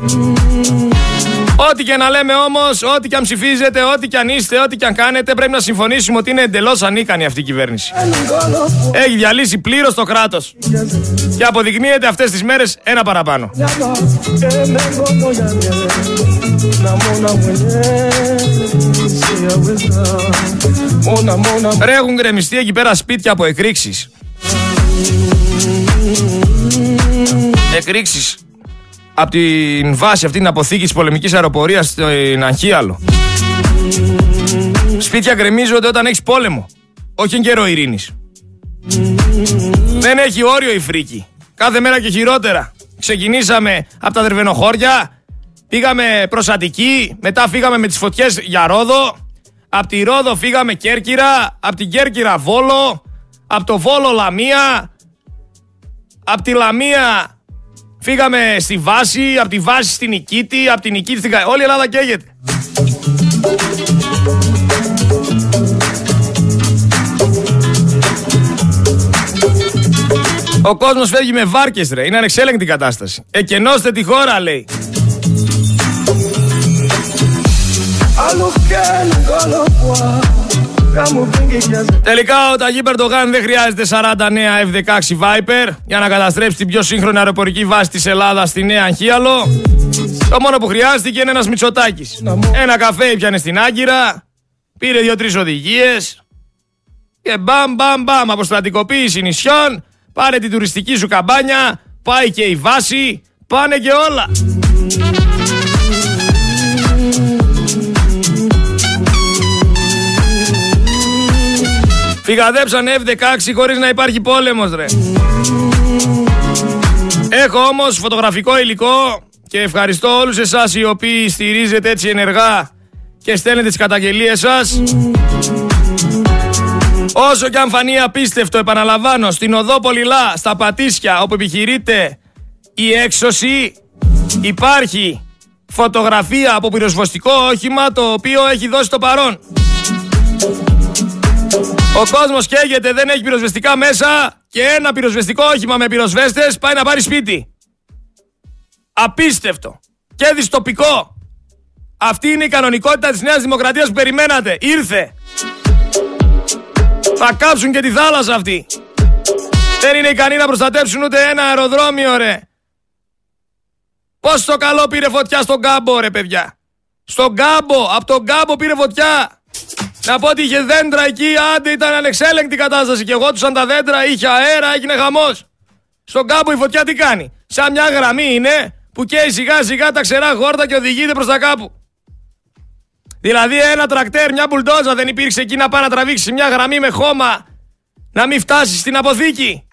Ό,τι και να λέμε όμως, ό,τι και αν ψηφίζετε, ό,τι και αν είστε, ό,τι και αν κάνετε, πρέπει να συμφωνήσουμε ότι είναι εντελώς ανίκανη αυτή η κυβέρνηση. Έχει διαλύσει πλήρως το κράτος. Και αποδεικνύεται αυτές τις μέρες ένα παραπάνω. Ρε έχουν γκρεμιστεί εκεί πέρα σπίτια από εκρήξεις. Εκρήξεις από την βάση αυτή την αποθήκη της πολεμικής αεροπορίας στην Αγχίαλο. Σπίτια γκρεμίζονται όταν έχεις πόλεμο, όχι εν καιρό ειρήνης. Δεν έχει όριο η φρίκη. Κάθε μέρα και χειρότερα. Ξεκινήσαμε από τα Δερβενοχώρια, πήγαμε προς Αττική, μετά φύγαμε με τις φωτιές για Ρόδο, από τη Ρόδο φύγαμε Κέρκυρα, από την Κέρκυρα Βόλο, από το Βόλο Λαμία, από τη Λαμία φύγαμε στη Βάση, από τη Βάση στην Νικήτη, από την Νικήτη στην Όλη η Ελλάδα καίγεται. Ο κόσμος φεύγει με βάρκες, ρε. Είναι ανεξέλεγκτη η κατάσταση. Εκενώστε τη χώρα, λέει. Τελικά ο Ταγί Περτογάν δεν χρειάζεται 40 νέα F-16 Viper για να καταστρέψει την πιο σύγχρονη αεροπορική βάση της Ελλάδας στη Νέα Αγχίαλο. Το μόνο που χρειάστηκε είναι ένας Μητσοτάκης. Ένα καφέ πιανε στην Άγκυρα, πήρε δύο-τρεις οδηγίες και μπαμ μπαμ μπαμ αποστρατικοποίηση νησιών, πάρε την τουριστική σου καμπάνια, πάει και η βάση, πάνε και όλα. Φυγαδέψαν F-16 χωρίς να υπάρχει πόλεμος ρε. Έχω όμως φωτογραφικό υλικό και ευχαριστώ όλους εσάς οι οποίοι στηρίζετε έτσι ενεργά και στέλνετε τις καταγγελίες σας. Όσο και αν φανεί απίστευτο, επαναλαμβάνω, στην οδό Πολυλά, στα Πατήσια, όπου επιχειρείται η έξωση, υπάρχει φωτογραφία από πυροσβεστικό όχημα το οποίο έχει δώσει το παρόν. Ο κόσμος καίγεται, δεν έχει πυροσβεστικά μέσα και ένα πυροσβεστικό όχημα με πυροσβέστες πάει να πάρει σπίτι. Απίστευτο και δυστοπικό. Αυτή είναι η κανονικότητα της Νέας Δημοκρατίας που περιμένατε. Ήρθε. Θα κάψουν και τη θάλασσα αυτή. Δεν είναι ικανοί να προστατέψουν ούτε ένα αεροδρόμιο ρε. Πώς το καλό πήρε φωτιά στον κάμπο ρε παιδιά. Στον κάμπο, από τον κάμπο πήρε φωτιά. Να πω ότι είχε δέντρα εκεί, άντε ήταν ανεξέλεγκτη κατάσταση και εγώ τα δέντρα, είχε αέρα, έγινε χαμός. Στον κάμπο η φωτιά τι κάνει; Σαν μια γραμμή είναι που καίει σιγά σιγά τα ξερά χόρτα και οδηγείται προς τα κάπου. Δηλαδή ένα τρακτέρ, μια μπουλντόζα δεν υπήρξε εκεί να πάει να τραβήξει μια γραμμή με χώμα να μην φτάσει στην αποθήκη.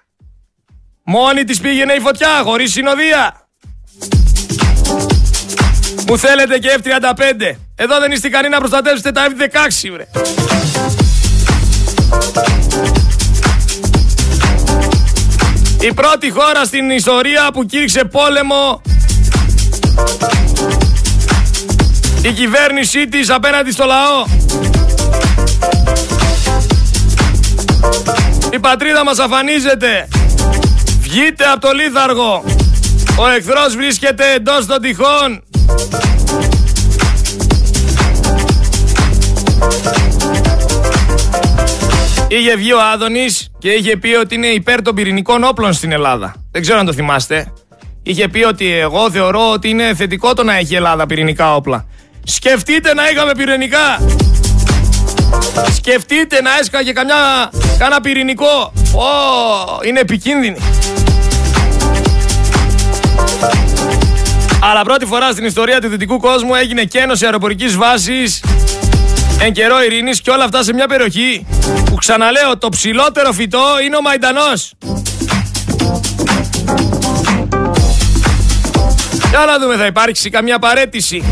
Μόνη της πήγαινε η φωτιά, χωρίς συνοδεία. Μου θέλετε και F-35. Εδώ δεν είστε ικανοί να προστατεύσετε τα F-16, βρε. Η πρώτη χώρα στην ιστορία που κήρυξε πόλεμο η κυβέρνησή της απέναντι στο λαό. Η πατρίδα μας αφανίζεται. Βγείτε από το λίθαργο. Ο εχθρός βρίσκεται εντός των τυχών. Είχε βγει ο Άδωνης και είχε πει ότι είναι υπέρ των πυρηνικών όπλων στην Ελλάδα. Δεν ξέρω αν το θυμάστε. Είχε πει ότι εγώ θεωρώ ότι είναι θετικό το να έχει η Ελλάδα πυρηνικά όπλα. Σκεφτείτε να είχαμε πυρηνικά. Σκεφτείτε να έσκαγε καμιά, κάνα πυρηνικό. Ω, είναι επικίνδυνη. Αλλά πρώτη φορά στην ιστορία του δυτικού κόσμου έγινε κένωση αεροπορικής βάσης εν καιρό ειρήνης και όλα αυτά σε μια περιοχή που ξαναλέω το ψηλότερο φυτό είναι ο Μαϊντανός. Για να δούμε θα υπάρξει καμιά παρέτηση.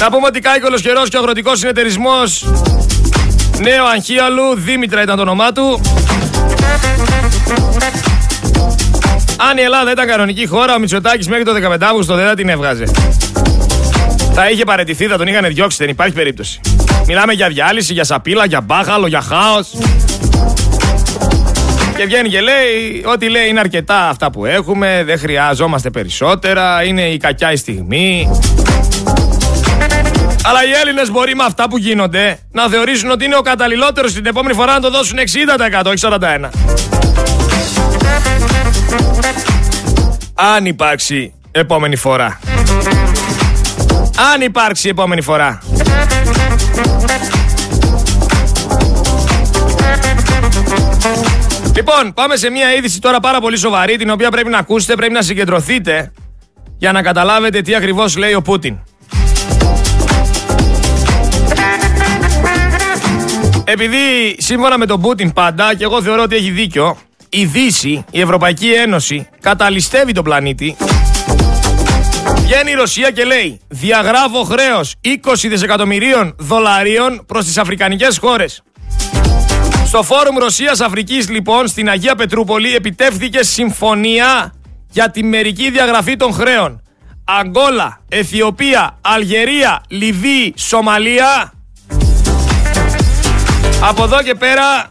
Να πούμε ότι Κάικο Καιρός και ο Αγροτικός Συνεταιρισμός Νέο Αγχίαλου, Δήμητρα ήταν το όνομά του. Αν η Ελλάδα ήταν κανονική χώρα, ο Μητσοτάκης μέχρι το 15 Αύγουστο δεν θα την έβγαζε. Θα είχε παρετηθεί, θα τον είχαν διώξει, δεν υπάρχει περίπτωση. Μιλάμε για διάλυση, για σαπίλα, για μπάχαλο, για χάος. Και βγαίνει και λέει ότι λέει είναι αρκετά αυτά που έχουμε, δεν χρειάζομαστε περισσότερα, είναι η κακιά η στιγμή. Αλλά οι Έλληνες μπορεί με αυτά που γίνονται να θεωρήσουν ότι είναι ο καταλληλότερος την επόμενη φορά να το δώσουν 60%, όχι 41%. Αν υπάρξει επόμενη φορά. Αν υπάρξει επόμενη φορά. Λοιπόν, πάμε σε μια είδηση τώρα πάρα πολύ σοβαρή, την οποία πρέπει να ακούσετε, πρέπει να συγκεντρωθείτε για να καταλάβετε τι ακριβώς λέει ο Πούτιν. Επειδή σύμφωνα με τον Πούτιν πάντα, και εγώ θεωρώ ότι έχει δίκιο, η Δύση, η Ευρωπαϊκή Ένωση, καταλυστεύει τον πλανήτη. Βγαίνει η Ρωσία και λέει διαγράφω χρέος 20 δισεκατομμυρίων δολαρίων προς τις αφρικανικές χώρες. Στο Φόρουμ Ρωσίας-Αφρικής λοιπόν στην Αγία Πετρούπολη επιτεύχθηκε συμφωνία για τη μερική διαγραφή των χρέων. Αγγόλα, Αιθιοπία, Αλγερία, Λιβύη, Σομαλία. Από εδώ και πέρα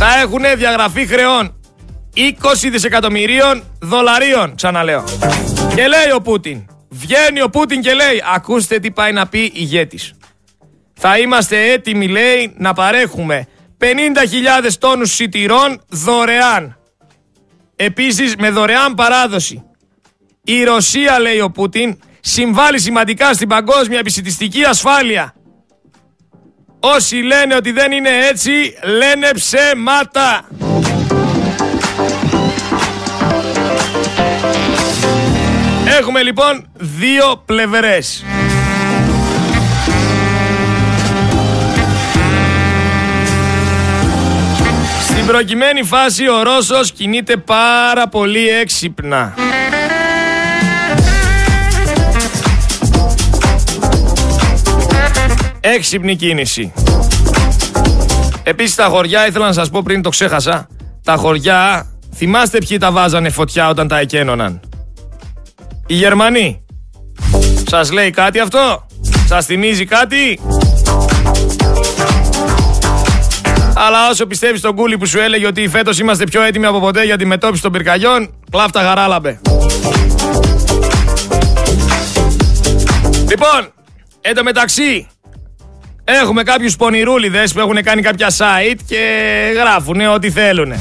θα έχουν διαγραφή χρεών 20 δισεκατομμυρίων δολαρίων, ξαναλέω. Και λέει ο Πούτιν, βγαίνει ο Πούτιν και λέει, ακούστε τι πάει να πει ηγέτης. Θα είμαστε έτοιμοι, λέει, να παρέχουμε 50.000 τόνους σιτηρών δωρεάν. Επίσης με δωρεάν παράδοση. Η Ρωσία, λέει ο Πούτιν, συμβάλλει σημαντικά στην παγκόσμια επισητιστική ασφάλεια. Όσοι λένε ότι δεν είναι έτσι, λένε ψέματα. Έχουμε λοιπόν δύο πλευρές. Στην προκειμένη φάση ο Ρώσος κινείται πάρα πολύ έξυπνα. Έξυπνη κίνηση. Επίσης τα χωριά, ήθελα να σας πω πριν το ξέχασα, τα χωριά, θυμάστε ποιοι τα βάζανε φωτιά όταν τα εκένωναν; Οι Γερμανοί. Σας λέει κάτι αυτό; Σας θυμίζει κάτι; Αλλά όσο πιστεύεις στον κούλι που σου έλεγε ότι φέτος είμαστε πιο έτοιμοι από ποτέ για τη μετώπιση των πυρκαγιών, κλάφτα γαράλαμπε. Λοιπόν, εν τω μεταξύ, έχουμε κάποιους πονηρούλιδες που έχουν κάνει κάποια site και γράφουν ό,τι θέλουν.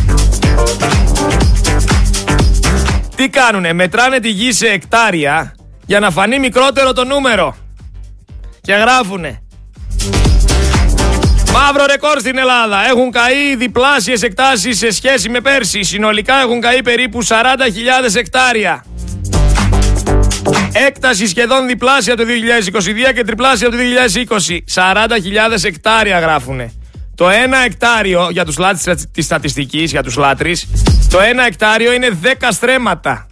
Τι κάνουνε, μετράνε τη γη σε εκτάρια για να φανεί μικρότερο το νούμερο. Και γράφουνε. Μαύρο ρεκόρ στην Ελλάδα. Έχουν καεί διπλάσιες εκτάσεις σε σχέση με πέρσι. Συνολικά έχουν καεί περίπου 40.000 εκτάρια. Έκταση σχεδόν διπλάσια το 2022 και τριπλάσια το 2020. 40.000 εκτάρια γράφουνε. Το ένα εκτάριο, για τους λάτρεις της στατιστικής, για τους λάτρεις, το ένα εκτάριο είναι 10 στρέμματα.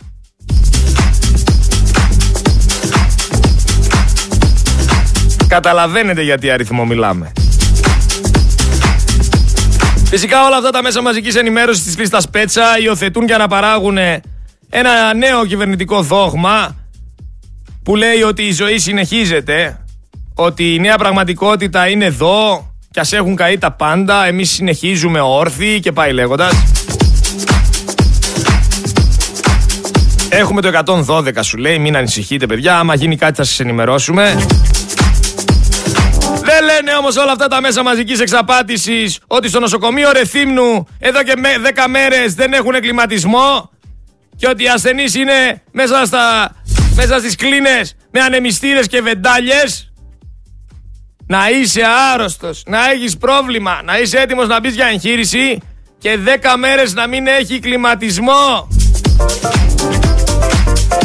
Καταλαβαίνετε γιατί αριθμό μιλάμε. Φυσικά όλα αυτά τα μέσα μαζικής ενημέρωσης της λίστας Πέτσα υιοθετούν για να παράγουν ένα νέο κυβερνητικό δόγμα που λέει ότι η ζωή συνεχίζεται, ότι η νέα πραγματικότητα είναι εδώ και ας έχουν καεί τα πάντα, εμείς συνεχίζουμε όρθιοι και πάει λέγοντας. Έχουμε το 112 σου λέει, μην ανησυχείτε παιδιά, άμα γίνει κάτι θα σας ενημερώσουμε. Δεν λένε όμως όλα αυτά τα μέσα μαζικής εξαπάτησης ότι στο νοσοκομείο Ρεθύμνου εδώ και 10 μέρες δεν έχουν κλιματισμό και ότι οι ασθενείς είναι μέσα, στα, μέσα στις κλίνες με ανεμιστήρες και βεντάλιες. Να είσαι άρρωστος, να έχεις πρόβλημα, να είσαι έτοιμος να μπεις για εγχείρηση και 10 μέρες να μην έχει κλιματισμό.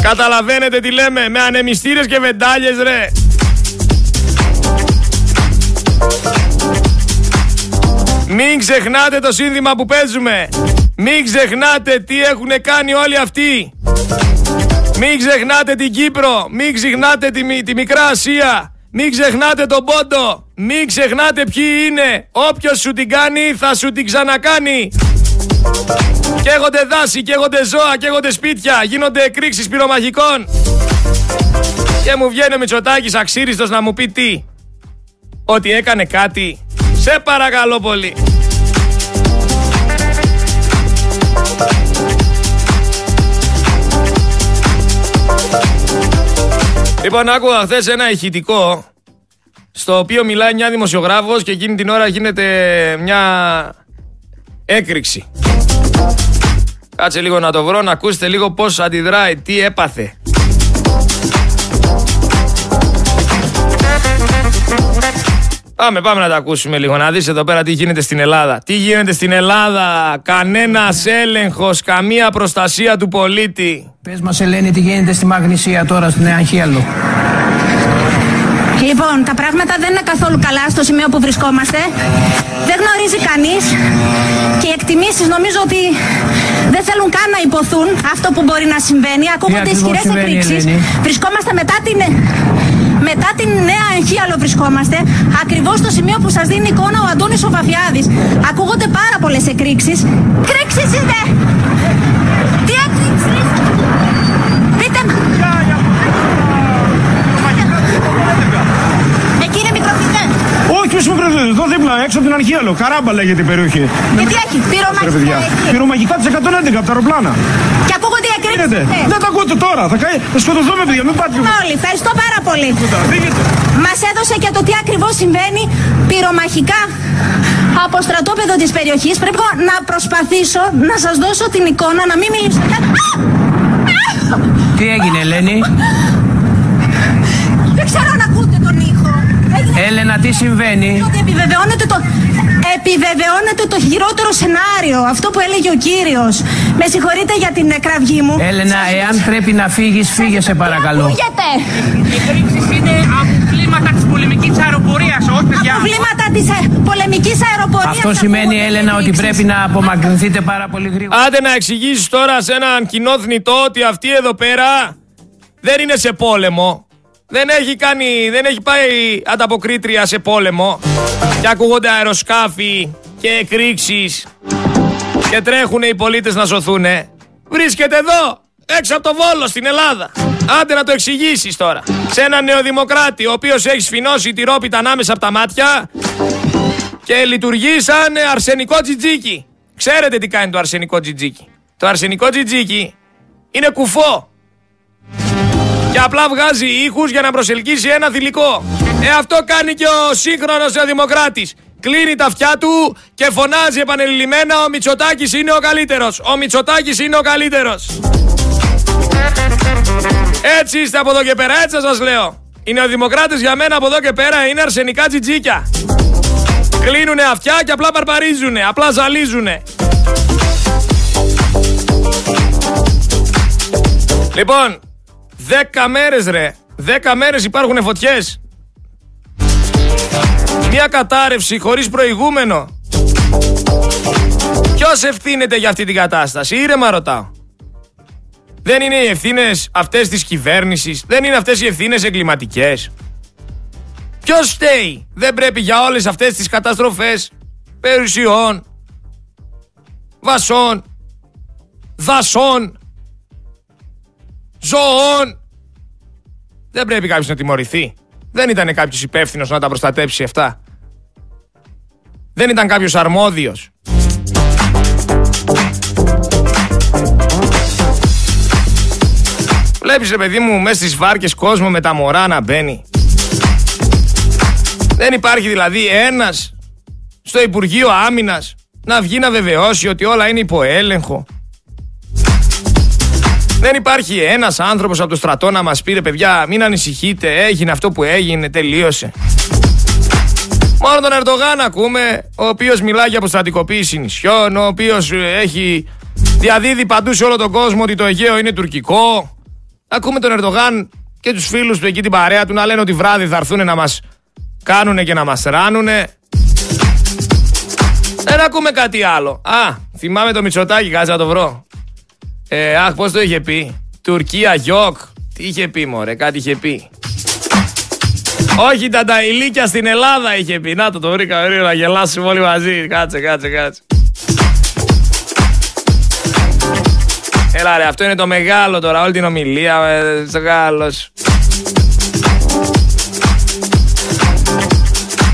Καταλαβαίνετε τι λέμε, με ανεμιστήρες και βεντάλιες ρε. Μην ξεχνάτε το σύνδημα που παίζουμε. Μην ξεχνάτε τι έχουν κάνει όλοι αυτοί. Μην ξεχνάτε την Κύπρο. Μην ξεχνάτε τη, τη Μικρά Ασία. Μην ξεχνάτε τον Πόντο. Μην ξεχνάτε ποιοι είναι. Όποιος σου την κάνει θα σου την ξανακάνει. Καίγονται δάση, καίγονται ζώα, καίγονται σπίτια. Γίνονται εκρήξεις πυρομαχικών. Και μου βγαίνει ο Μητσοτάκης αξίριστος να μου πει τι. Ότι έκανε κάτι. Σε παρακαλώ πολύ. Λοιπόν, άκουγα χθες ένα ηχητικό στο οποίο μιλάει μια δημοσιογράφος και εκείνη την ώρα γίνεται μια έκρηξη. Κάτσε λίγο να το βρω, να ακούσετε λίγο πώς αντιδράει, τι έπαθε. Πάμε, πάμε να τα ακούσουμε λίγο, να δεις εδώ πέρα τι γίνεται στην Ελλάδα. Τι γίνεται στην Ελλάδα, κανένας έλεγχος, καμία προστασία του πολίτη. Πες μας Ελένη τι γίνεται στη Μαγνησία τώρα στην Νέα Χιέλο. Κύριε Λοιπόν, τα πράγματα δεν είναι καθόλου καλά στο σημείο που βρισκόμαστε. Δεν γνωρίζει κανείς και οι εκτιμήσεις νομίζω ότι δεν θέλουν καν να υποθούν αυτό που μπορεί να συμβαίνει. Ακούγονται ισχυρές εκρήξεις. Βρισκόμαστε μετά την. Μετά την νέα Εγχίαλο βρισκόμαστε, ακριβώς στο σημείο που σας δίνει εικόνα ο Αντώνης ο Βαφιάδης. Ακούγονται πάρα πολλές εκρήξεις. Κρήξεις είναι! Τι εκρήξεις! Πείτε μου! Εκεί είναι μικροφιδέ. Όχι, όχι μικροφιδέ. Εδώ δίπλα, έξω από την Αρχίαλο. Καράμπα λέγεται η περιοχή. Και τι έχει, Ρε παιδιά. πυρομαχικά. Πυρομαχικά της 111 από τα αεροπλάνα. Και ακούγονται οι εκρήξεις. Γίνεται. ναι. Δεν τα ακούτε τώρα. Θα, καεί... θα σκοτωθούμε, παιδιά. Μην πάτε. Όλοι, ευχαριστώ πάρα πολύ. Φύγετε. Μας έδωσε και το τι ακριβώς συμβαίνει πυρομαχικά από στρατόπεδο της περιοχής. Πρέπει να προσπαθήσω να σας δώσω την εικόνα, να μην μιλήσω. Α! Α! Τι έγινε, Ελένη; Δεν ξέρω αν ακούτε τον ήχο. Έγινε Έλενα, τι συμβαίνει; ότι επιβεβαιώνεται το, επιβεβαιώνεται το χειρότερο σενάριο. Αυτό που έλεγε ο κύριος. Με συγχωρείτε για την κραυγή μου. Έλενα, εάν πρέπει να φύγεις, φύγε σε παρακαλώ. Ακούγεται. Οι εκρήξεις είναι από κλίματα της πολεμικής αεροπορίας, όχι παιδιά. Προβλήματα της πολεμικής αεροπορίας. Αυτό σημαίνει, Έλενα, ότι πρέπει να απομακρυνθείτε πάρα πολύ γρήγορα. Άντε να εξηγήσεις τώρα σε έναν κοινό θνητό ότι αυτή εδώ πέρα δεν είναι σε πόλεμο. Δεν έχει κάνει, δεν έχει πάει ανταποκρίτρια σε πόλεμο. Και ακούγονται αεροσκάφη και εκρήξεις και τρέχουν οι πολίτες να σωθούν. Βρίσκεται εδώ, έξω από το Βόλο στην Ελλάδα. Άντε να το εξηγήσεις τώρα. Σε έναν νεοδημοκράτη, ο οποίος έχει σφινώσει τη ρόπιτα ανάμεσα από τα μάτια και λειτουργεί σαν αρσενικό τζιτζίκι. Ξέρετε τι κάνει το αρσενικό τζιτζίκι. Το αρσενικό τζιτζίκι είναι κουφό. Και απλά βγάζει ήχους για να προσελκύσει ένα θηλυκό. Ε, αυτό κάνει και ο σύγχρονος ο Δημοκράτης. Κλείνει τα αυτιά του και φωνάζει επανειλημμένα ο Μητσοτάκης είναι ο καλύτερος. Ο Μητσοτάκης είναι ο καλύτερος. Έτσι είστε από εδώ και πέρα, έτσι σας λέω. Οι νεοδημοκράτες για μένα από εδώ και πέρα είναι αρσενικά τζιτζίκια. Κλείνουνε αυτιά και απλά παρπαρίζουνε, απλά ζαλίζουνε. Λοιπόν, 10 μέρες ρε, 10 μέρες υπάρχουν φωτιές. Μια κατάρρευση χωρίς προηγούμενο. Ποιος ευθύνεται για αυτή την κατάσταση, ήρεμα ρωτάω. Δεν είναι οι ευθύνες αυτές της κυβέρνησης, δεν είναι αυτές οι ευθύνες εγκληματικές; Ποιος φταίει, δεν πρέπει για όλες αυτές τις καταστροφές περιουσιών, βασών, δασών, ζωών. Δεν πρέπει κάποιος να τιμωρηθεί. Δεν ήταν κάποιος υπεύθυνος να τα προστατέψει αυτά. Δεν ήταν κάποιος αρμόδιος. Βλέπεις ρε παιδί μου μέσα στις βάρκες κόσμο με τα μωρά να μπαίνει. Δεν υπάρχει δηλαδή ένας στο Υπουργείο Άμυνας να βγει να βεβαιώσει ότι όλα είναι υπό έλεγχο. Δεν υπάρχει ένας άνθρωπος από το στρατό να μας πει ρε παιδιά μην ανησυχείτε έγινε αυτό που έγινε τελείωσε. Μόνο τον Ερντογάν ακούμε ο οποίος μιλάει για αποστρατικοποίηση νησιών ο οποίος ε, έχει διαδίδει παντού σε όλο τον κόσμο ότι το Αιγαίο είναι τουρκικό. Ακούμε τον Ερντογάν και τους φίλους του εκεί την παρέα του να λένε ότι βράδυ θα έρθουν να μας κάνουνε και να μας ράνουνε. Δεν ακούμε κάτι άλλο. Α, θυμάμαι το Μητσοτάκι, κάτσε να το βρω. Ε, αχ, πώς το είχε πει; Τουρκία, γιοκ. Τι είχε πει, μωρέ, κάτι είχε πει. Όχι τα ταϊλίκια στην Ελλάδα είχε πει. Να το το βρήκα, βρήκα να γελάσουμε όλοι μαζί. Κάτσε, κάτσε, κάτσε. Έλα ρε, αυτό είναι το μεγάλο τώρα, όλη την ομιλία, ε, μεγάλος.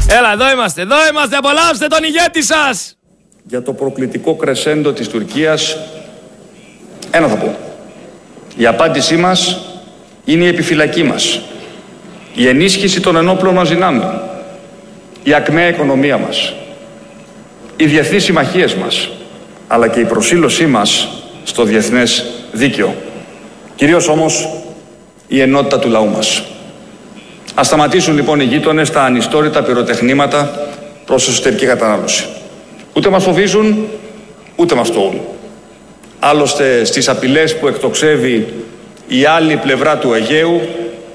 Έλα, εδώ είμαστε, εδώ είμαστε, απολαύστε τον ηγέτη σας. Για το προκλητικό κρεσέντο της Τουρκίας, ένα θα πω. Η απάντησή μας είναι η επιφυλακή μας. Η ενίσχυση των ενόπλων μας δυνάμεων. Η ακμαία οικονομία μας. Οι διεθνείς συμμαχίες μας. Αλλά και η προσήλωσή μας στο διεθνές δίκαιο. Κυρίως όμως η ενότητα του λαού μας. Ας σταματήσουν λοιπόν οι γείτονες τα ανιστόρυτα πυροτεχνήματα προς εσωτερική κατανάλωση. Ούτε μας φοβίζουν, ούτε μας τοούν. Άλλωστε στις απειλές που εκτοξεύει η άλλη πλευρά του Αιγαίου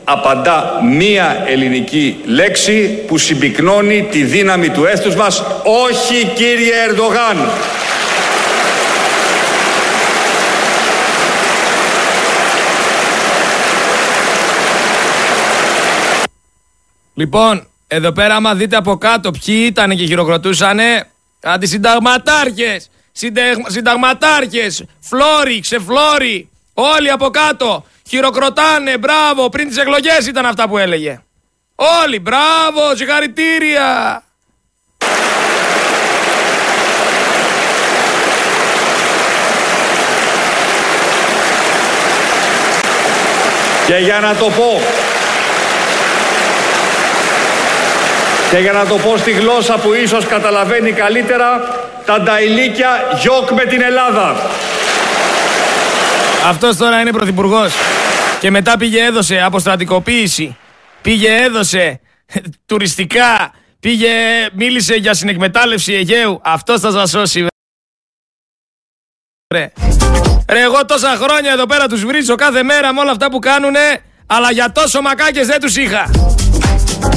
απαντά μία ελληνική λέξη που συμπυκνώνει τη δύναμη του έθνους μας. Όχι κύριε Ερντογάν. Λοιπόν, εδώ πέρα άμα δείτε από κάτω ποιοι ήταν και χειροκροτούσανε, αντισυνταγματάρχες, συνταγ- συνταγματάρχες, φλόρι, ξεφλόρι, όλοι από κάτω, χειροκροτάνε, μπράβο, πριν τις εκλογές ήταν αυτά που έλεγε. Όλοι, μπράβο, συγχαρητήρια. Και για να το πω, και για να το πω στη γλώσσα που ίσως καταλαβαίνει καλύτερα, τα νταϊλίκια γιοκ με την Ελλάδα. Αυτός τώρα είναι πρωθυπουργός. Και μετά πήγε έδωσε αποστρατικοποίηση. Πήγε έδωσε (laughs) τουριστικά. Πήγε, μίλησε για συνεκμετάλλευση Αιγαίου. Αυτός θα σας σώσει. Ρε. Ρε, εγώ τόσα χρόνια εδώ πέρα τους βρίζω κάθε μέρα με όλα αυτά που κάνουνε, αλλά για τόσο μακάκες δεν τους είχα.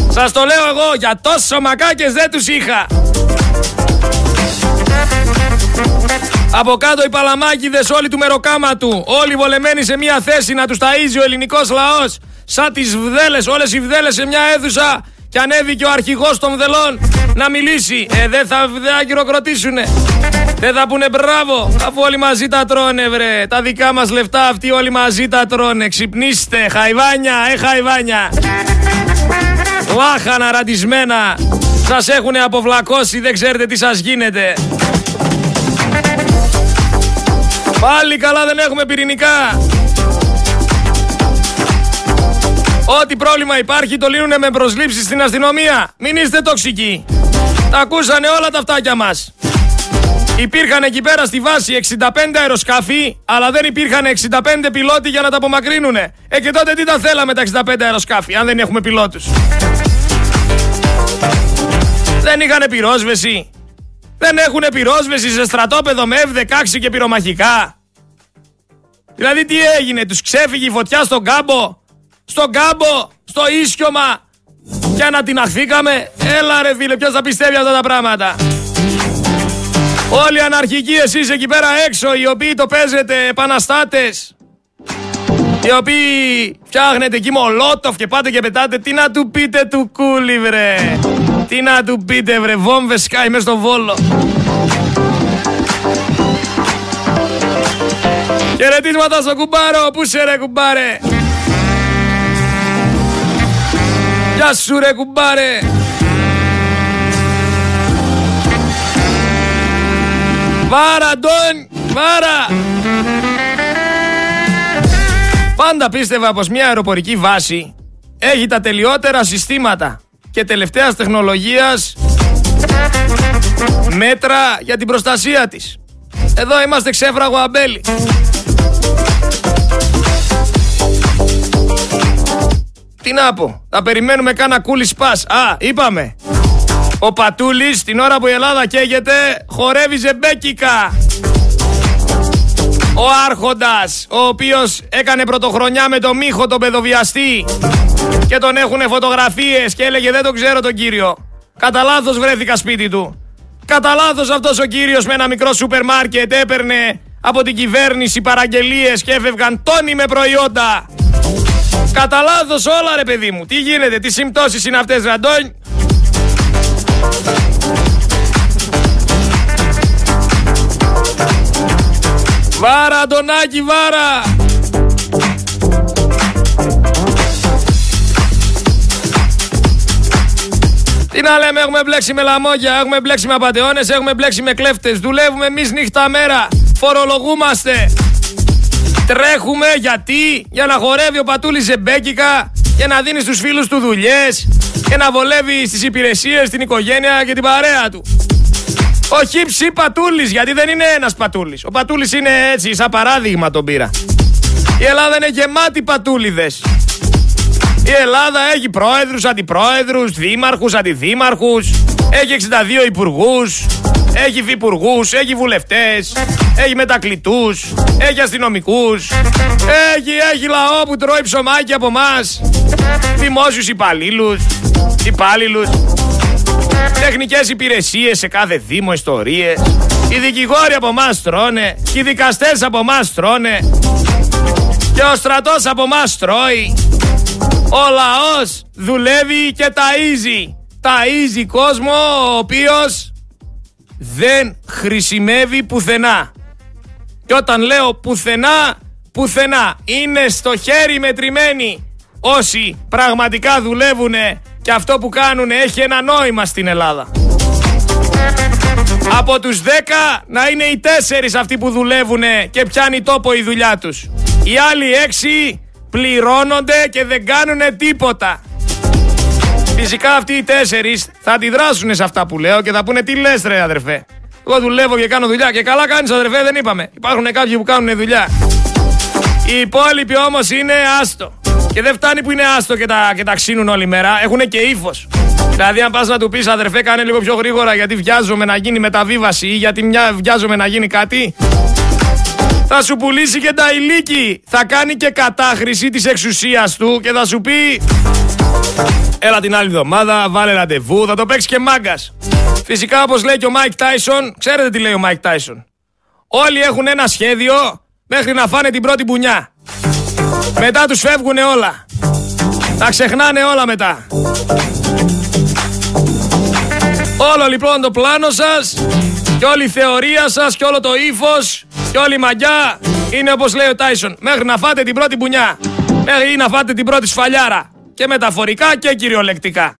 Σας το λέω εγώ, για τόσο μακάκες δεν τους είχα. Από κάτω οι παλαμάκιδες όλοι του μεροκάματου, όλοι βολεμένοι σε μια θέση να τους ταΐζει ο ελληνικός λαός, σαν τις βδέλες, όλες οι βδέλες σε μια αίθουσα και ανέβηκε ο αρχηγός των βδελών να μιλήσει. Ε, δεν θα, δεν θα χειροκροτήσουνε. Δεν θα πούνε μπράβο, αφού όλοι μαζί τα τρώνε βρε. Τα δικά μας λεφτά αυτοί όλοι μαζί τα τρώνε. Ξυπνήστε, χαϊβάνια, ε χαϊβάνια. Λάχανα ραντισμένα. Σας έχουνε αποβλακώσει, δεν ξέρετε τι σας γίνεται. Πάλι καλά δεν έχουμε πυρηνικά. Ό,τι πρόβλημα υπάρχει το λύνουνε με προσλήψεις στην αστυνομία. Μην είστε τοξικοί. Τα ακούσανε όλα τα φτάκια μας. Υπήρχαν εκεί πέρα στη βάση 65 αεροσκάφη, αλλά δεν υπήρχαν 65 πιλότοι για να τα απομακρύνουνε. Ε, και τότε τι τα θέλαμε τα 65 αεροσκάφη, αν δεν έχουμε πιλότους. Δεν είχαν πυρόσβεση. Δεν έχουν πυρόσβεση σε στρατόπεδο με F-16 και πυρομαχικά. Δηλαδή τι έγινε, τους ξέφυγε η φωτιά στον κάμπο, στον κάμπο, στο ίσιωμα και ανατιναχθήκαμε. Έλα ρε φίλε, ποιος θα πιστεύει αυτά τα πράγματα; Όλοι οι αναρχικοί εσείς εκεί πέρα έξω, οι οποίοι το παίζετε επαναστάτες, οι οποίοι φτιάχνετε εκεί μολότοφ και πάτε και πετάτε, τι να του πείτε του κούλι βρε. Τι να του πείτε βρε, βόμβες σκάει μες στο Βόλο. Χαιρετίσματα στο κουμπάρο, πού σε ρε κουμπάρε; Γεια σου ρε κουμπάρε. Βάρα Ντόν, βάρα. Πάντα πίστευα πως μια αεροπορική βάση έχει τα τελειότερα συστήματα και τελευταίας τεχνολογίας μέτρα για την προστασία της. Εδώ είμαστε ξέφραγο αμπέλι. Τι να πω, θα περιμένουμε κάνα κούλι σπάς. Α, είπαμε. Ο Πατούλης την ώρα που η Ελλάδα καίγεται χορεύει ζεμπέκικα. Ο Άρχοντας, ο οποίος έκανε πρωτοχρονιά με το Μίχο τον παιδοβιαστή και τον έχουνε φωτογραφίες και έλεγε δεν τον ξέρω τον κύριο. Κατά λάθος βρέθηκα σπίτι του. Κατά λάθος αυτός ο κύριος με ένα μικρό σούπερ μάρκετ έπαιρνε από την κυβέρνηση παραγγελίες και έφευγαν τόνοι με προϊόντα. Κατά λάθος όλα ρε παιδί μου. Τι γίνεται, τι συμπτώσεις είναι αυτές Ραντόνι. Βάρα, Αντωνάκη, βάρα! Τι να λέμε, έχουμε μπλέξει με λαμόγια, έχουμε μπλέξει με απαταιώνες, έχουμε μπλέξει με κλέφτες. Δουλεύουμε εμείς νύχτα μέρα, φορολογούμαστε. Τρέχουμε γιατί, για να χορεύει ο Πατούλης ζεμπέκικα και να δίνει στους φίλους του δουλειές και να βολεύει στις υπηρεσίες, την οικογένεια και την παρέα του. Ο Χίψη Πατούλης, γιατί δεν είναι ένας Πατούλης. Ο Πατούλης είναι έτσι, σαν παράδειγμα τον πήρα. Η Ελλάδα είναι γεμάτη πατούλιδες. Η Ελλάδα έχει πρόεδρους, αντιπρόεδρους, δήμαρχους, αντιδήμαρχους, έχει 62 υπουργούς, έχει υφυπουργούς, έχει βουλευτές, έχει μετακλητούς, έχει αστυνομικούς, έχει, έχει λαό που τρώει ψωμάκι από μας. δημόσιους υπαλλήλους, υπάλληλους, τεχνικές υπηρεσίες σε κάθε δήμο, ιστορίες. Οι δικηγόροι από εμάς τρώνε, οι δικαστές από εμάς τρώνε και ο στρατός από εμάς τρώει. Ο λαός δουλεύει και ταΐζει. Ταΐζει κόσμο ο οποίος δεν χρησιμεύει πουθενά. Και όταν λέω πουθενά, πουθενά. Είναι στο χέρι μετρημένοι όσοι πραγματικά δουλεύουν και αυτό που κάνουν έχει ένα νόημα στην Ελλάδα. Από τους 10 να είναι οι 4 αυτοί που δουλεύουν και πιάνει τόπο η δουλειά τους. Οι άλλοι 6 πληρώνονται και δεν κάνουν τίποτα. Φυσικά αυτοί οι 4 θα αντιδράσουν σε αυτά που λέω και θα πούνε τι λες ρε αδερφέ; Εγώ δουλεύω και κάνω δουλειά και καλά κάνεις αδερφέ δεν είπαμε. Υπάρχουν κάποιοι που κάνουν δουλειά. Οι υπόλοιποι όμως είναι άστο. Και δεν φτάνει που είναι άστο και τα, και τα ξύνουν όλη μέρα. Έχουν και ύφος. Δηλαδή, αν πας να του πεις αδερφέ, κάνε λίγο πιο γρήγορα γιατί βιάζομαι να γίνει μεταβίβαση ή γιατί μια, βιάζομαι να γίνει κάτι. Θα σου πουλήσει και τα ηλίκι. Θα κάνει και κατάχρηση της εξουσίας του και θα σου πει. Έλα την άλλη εβδομάδα, βάλε ραντεβού, θα το παίξεις και μάγκας. Φυσικά, όπως λέει και ο Μάικ Τάισον, ξέρετε τι λέει ο Μάικ Τάισον. Όλοι έχουν ένα σχέδιο μέχρι να φάνε την πρώτη μπουνιά. Μετά τους φεύγουν όλα. Τα ξεχνάνε όλα μετά. Όλο λοιπόν το πλάνο σας και όλη η θεωρία σας και όλο το ύφος και όλη η μαγιά είναι όπως λέει ο Τάισον. Μέχρι να φάτε την πρώτη μπουνιά. Μέχρι να φάτε την πρώτη σφαλιάρα. Και μεταφορικά και κυριολεκτικά.